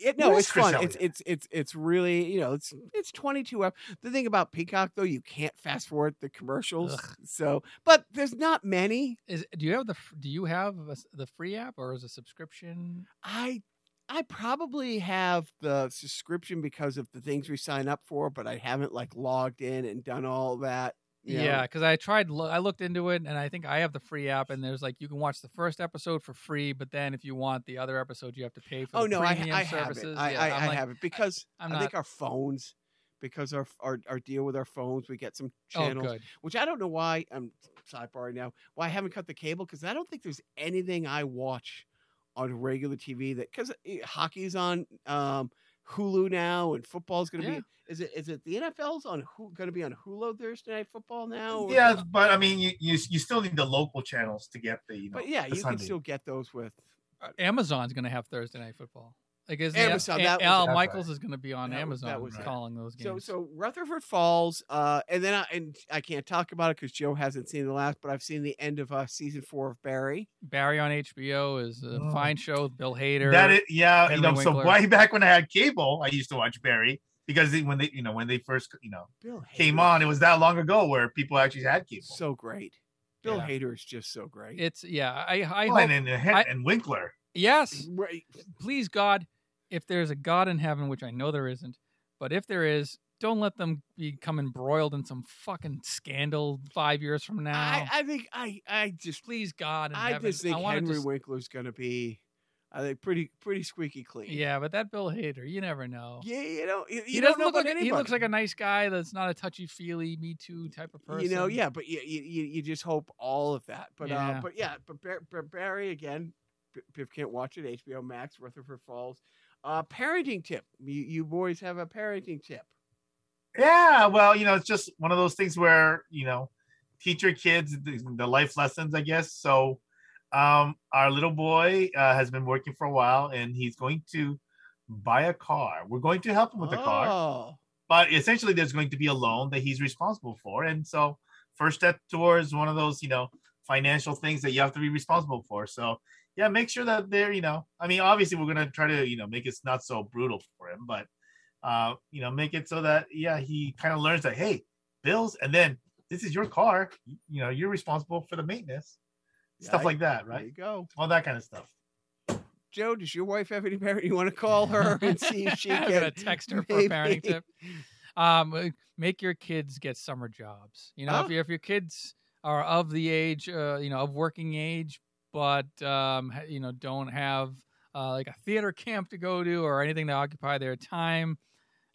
it, no it's fun it's it's it's it's really you know it's it's 22 ep- the thing about peacock though you can't fast forward the commercials Ugh. so but there's not many Is do you have the do you have a the free app or is it a subscription? i i probably have the subscription because of the things we sign up for but i haven't like logged in and done all that you. Yeah, because I tried. Lo- I looked into it, and I think I have the free app. And there's like you can watch the first episode for free, but then if you want the other episodes, you have to pay for. oh the no i, premium I have services. it i, Yeah, I, I'm like, have it because I'm i think not- our phones because our, our our deal with our phones we get some Oh, channels good. which I don't know why I'm sidebar now. Why I haven't cut the cable because I don't think there's anything I watch on regular TV that because hockey's on um, Hulu now and football's going to Yeah. be. Is it is it the NFL's on going to be on Hulu Thursday night football now? or- yeah, but I mean, you, you you still need the local channels to get the you know. but yeah, the you Sunday. can still get those with. Uh, Amazon's going to have Thursday night football. Like is Amazon, that was- Al Michaels right. is going to be on That was- that Amazon was it. calling those games. so so Rutherford Falls, uh, and then I, and I can't talk about it because Joe hasn't seen the last, but I've seen the end of uh, season four of Barry. Barry on HBO is a Oh. fine show with Bill Hader. That is, yeah, you Henry know. So way back when I had cable, I used to watch Barry because when they, you know, when they first, you know, Bill came Hader on, it was that long ago where people actually had cable. so great. Bill Yeah. Hader is just so great. It's yeah. I I Oh, hope and, and, and, I- and Winkler. yes. Right. Please God, if there's a God in heaven, which I know there isn't, but if there is, don't let them become embroiled in some fucking scandal five years from now. I, I think I I just Please God I heaven. just think I Henry just- Winkler's gonna be, I think pretty pretty squeaky clean. Yeah, but that Bill Hader, you never know. Yeah, you know, you, he you don't doesn't know look like a- he looks like a nice guy that's not a touchy feely Me Too type of person. You know, yeah, but you, you you you just hope all of that. But uh, Yeah. but yeah, but, Barry again, P- Piff can't watch it. HBO Max, Rutherford Falls. Uh, parenting tip. You you boys have a parenting tip. Yeah, well, you know, it's just one of those things where you know, teach your kids the, the life lessons, I guess. So, um, our little boy uh, has been working for a while, and he's going to buy a car. We're going to help him with the car, Oh, but essentially, there's going to be a loan that he's responsible for, and so first step towards one of those, you know, financial things that you have to be responsible for. So. Yeah, make sure that they're, you know, I mean, obviously we're gonna try to, you know, make it not so brutal for him, but uh, you know, make it so that yeah, he kind of learns that hey, bills, and then this is your car, you know, you're responsible for the maintenance, stuff Yeah, like that, right? there you go. All that kind of stuff. Joe, does your wife have any parent? You want to call her and see if she can text her for a parenting tip. Um, uh, make your kids get summer jobs. You know, Oh. if, you, if your kids are of the age, uh, you know, of working age, but um, you know, don't have uh, like a theater camp to go to or anything to occupy their time.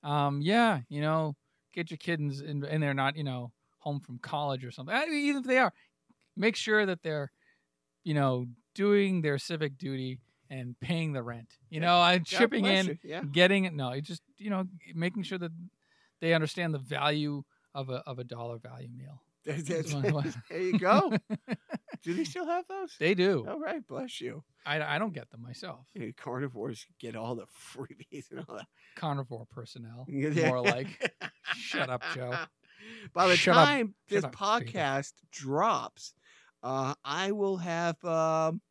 Um, yeah, you know, get your kids in, and they're not, you know, home from college or something. I mean, even if they are, make sure that they're, you know, doing their civic duty and paying the rent. You Yeah. know, I'm chipping in Yeah. getting it no it just you know making sure that they understand the value of a of a dollar value meal There, there- what- what- there you go. Do they still have those? they do All right, bless you. I, I don't get them myself Hey, carnivores get all the freebies and all that. carnivore personnel Yeah. more like Shut up, Joe. By the Shut up. time this Shut up, podcast drops, uh, I will have, um,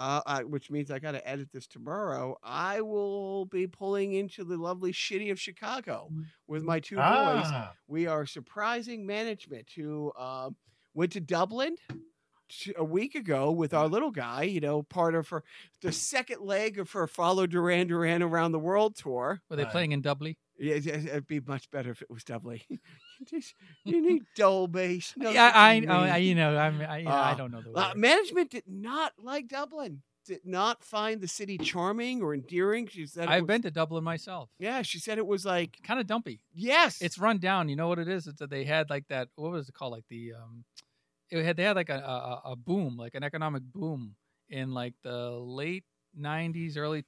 uh, I, which means I got to edit this tomorrow. I will be pulling into the lovely city of Chicago with my two boys. Ah, We are surprising management who um, went to Dublin a week ago with our little guy. You know, part of her the second leg of her Follow Duran Duran around the world tour. were they playing in Dublin Yeah, it- it'd be much better if it was Dublin. you, just- you need dull bass. No, yeah I, you I, I you know I'm, I, know, I Uh, don't know the uh, management did not like Dublin. Did not find the city charming or endearing. She said I've was- been to Dublin myself Yeah, she said it was like kind of dumpy yes, it's run down you know what it is it's that they had like that what was it called like the um it had they had like a, a, a boom like an economic boom in like the late 90s early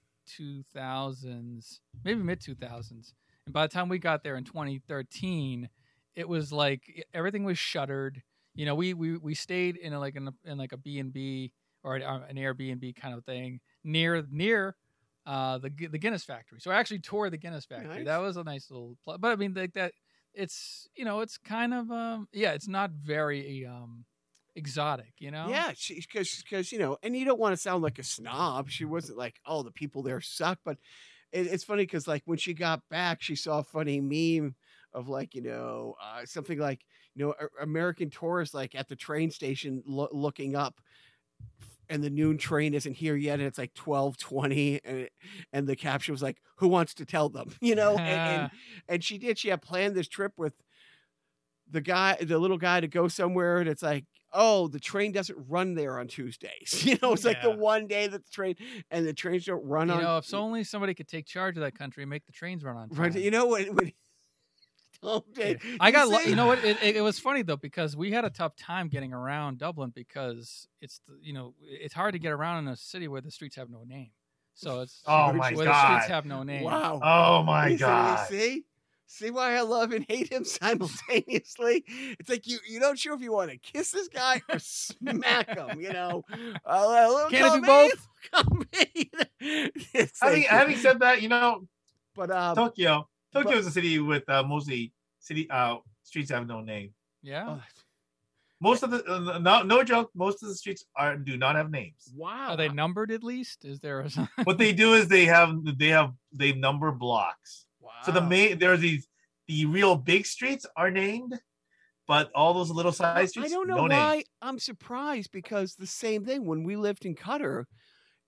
2000s maybe mid 2000s and by the time we got there in 2013 it was like everything was shuttered you know we we, we stayed in a, like in, a, in like a b&b or an, uh, an airbnb kind of thing near near uh, the the Guinness factory. So I actually toured the Guinness factory. Nice. That was a nice little, pl- but I mean like that. It's you know it's kind of um yeah it's not very um exotic you know Yeah, because because you know, and you don't want to sound like a snob. She wasn't like, oh, the people there suck. But it, it's funny because like when she got back, she saw a funny meme of like you know uh, something like you know a- American tourists like at the train station lo- looking up. And the noon train isn't here yet, and it's like twelve twenty, and it- and the caption was like, "Who wants to tell them?" You know, and, and and she did. She had planned this trip with the guy, the little guy, to go somewhere, and it's like, oh, the train doesn't run there on Tuesdays. You know, it's like the one day that the train and the trains don't run you on. You know if so only somebody could take charge of that country and make the trains run on time. Right, you know what? when don't oh, Yeah. I got, lu- see? you know what? It, it, it was funny though because we had a tough time getting around Dublin because it's the- you know it's hard to get around in a city where the streets have no name. So it's Oh my where the streets God. have no name. Wow. oh my You see- god. You see? See why I love and hate him simultaneously? It's like you you don't sure if you want to kiss this guy or smack him, you know. Uh, a Can it be both? column B. Having, like- having said that, you know, but um, Tokyo, Tokyo but- is a city with uh, mostly city uh streets have no name. Yeah. oh, Most of the uh, no no joke, most of the streets are do not have names. wow, Are they numbered at least? Is there a what they do is they have they have they number blocks. So the main there are these the real big streets are named, but all those little side streets. I don't know no why names. I'm surprised because the same thing when we lived in Qatar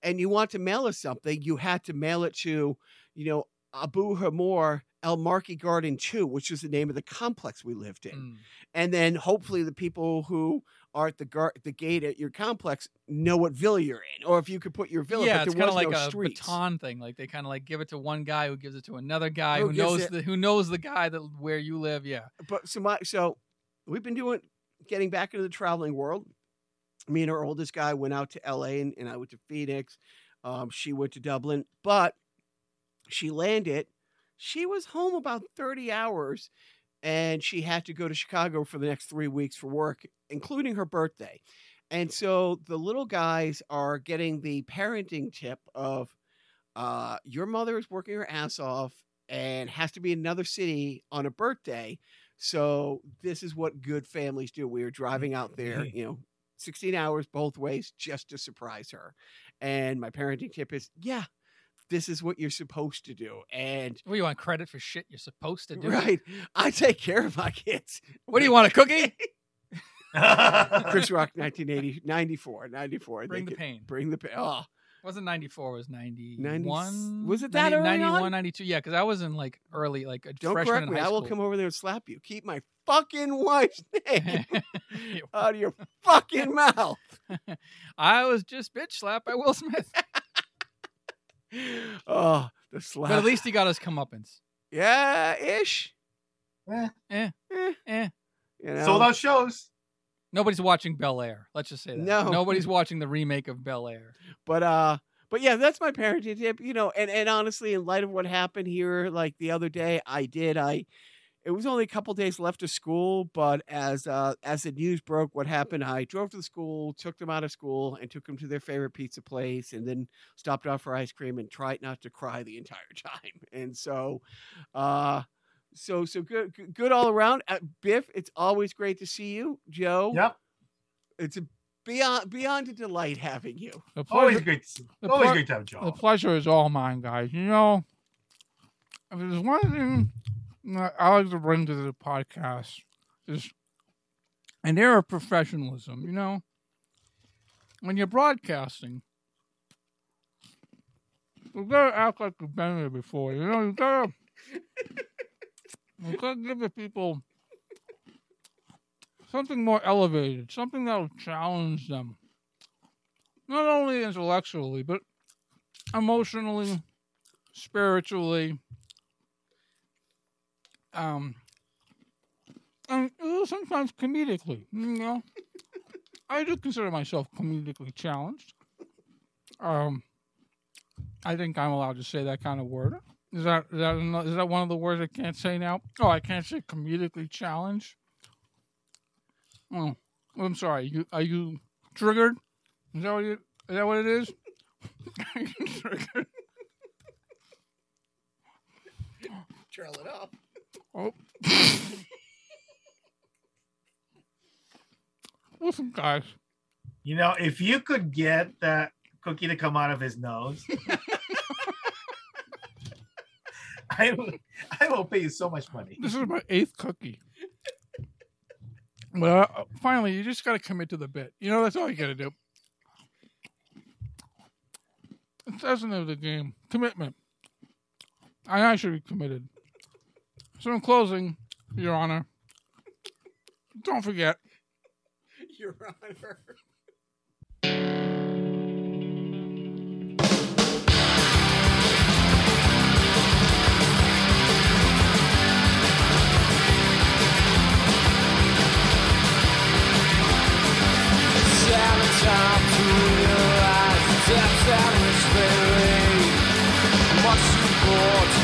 and you want to mail us something, you had to mail it to, you know, Abu Hamor El Marki Garden 2, which is the name of the complex we lived in. Mm. And then hopefully the people who are at the gar- the gate at your complex know what villa you're in, or if you could put your villa. yeah, but it's kind of like no a streets. baton thing. Like they kind of like give it to one guy who gives it to another guy Who who knows the who knows the guy that where you live. Yeah. but so my so we've been doing getting back into the traveling world. Me and our oldest guy went out to LA and, and I went to Phoenix. Um, she went to Dublin, but she landed. She was home about 30 hours and she had to go to Chicago for the next three weeks for work, including her birthday. And so the little guys are getting the parenting tip of uh, your mother is working her ass off and has to be in another city on a birthday. So this is what good families do. We are driving out there, you know, 16 hours both ways just to surprise her. And my parenting tip is, yeah, this is what you're supposed to do. And What do you want credit for shit you're supposed to do? right, I take care of my kids. What do you want a cookie? Chris Rock 1980 94 94 Bring They the pain. bring the pain. Oh, wasn't 94 was 91 was it that early 91 on? 92 yeah because i was in like early like a don't freshman correct in me. high I will come over there and slap you. Keep my fucking wife's name out of your fucking mouth. i was just bitch slapped by will smith Oh, the slap. but at least he got his comeuppance yeah, ish. Eh, eh Eh, eh you know. Sold out shows. nobody's watching bel air let's just say that No. nobody's watching the remake of bel air But uh but yeah, that's my parenting tip, you know, and and honestly in light of what happened here like the other day, I did I it was only a couple days left of school, but as uh as the news broke what happened, I drove to the school, took them out of school and took them to their favorite pizza place and then stopped off for ice cream and tried not to cry the entire time. And so uh so so good good- good all around. Uh, Biff, it's always great to see you. Joe, Yep. it's a beyond beyond a delight having you. The Always pleasure, great to see. the Always ple- great to have Joe. the pleasure is all mine, guys. You know, if there's one thing that I like to bring to the podcast is an air of professionalism. You know, when you're broadcasting, you gotta act like you've been there before. You know, you gotta you gotta give the people something more elevated, something that'll challenge them, not only intellectually but emotionally, spiritually, um, and uh, sometimes comedically. You know, I do consider myself comedically challenged. Um, I think I'm allowed to say that kind of word. Is that is that is that one of the words I can't say now? Oh, I can't say comedically challenged. Oh, I'm sorry. You are you triggered? Is that what it, is that what it is? You triggered? Trail it up. Oh. Listen, guys. You know, if you could get that cookie to come out of his nose, I will, I will pay you so much money. This is my eighth cookie. Well, uh, finally, you just got to commit to the bit. You know, that's all you got to do. It doesn't of the game. Commitment. And I should be committed. So, in closing, Your Honor, don't forget Your Honor. time to realize the depths at which they lay. Much too bored to criticize, far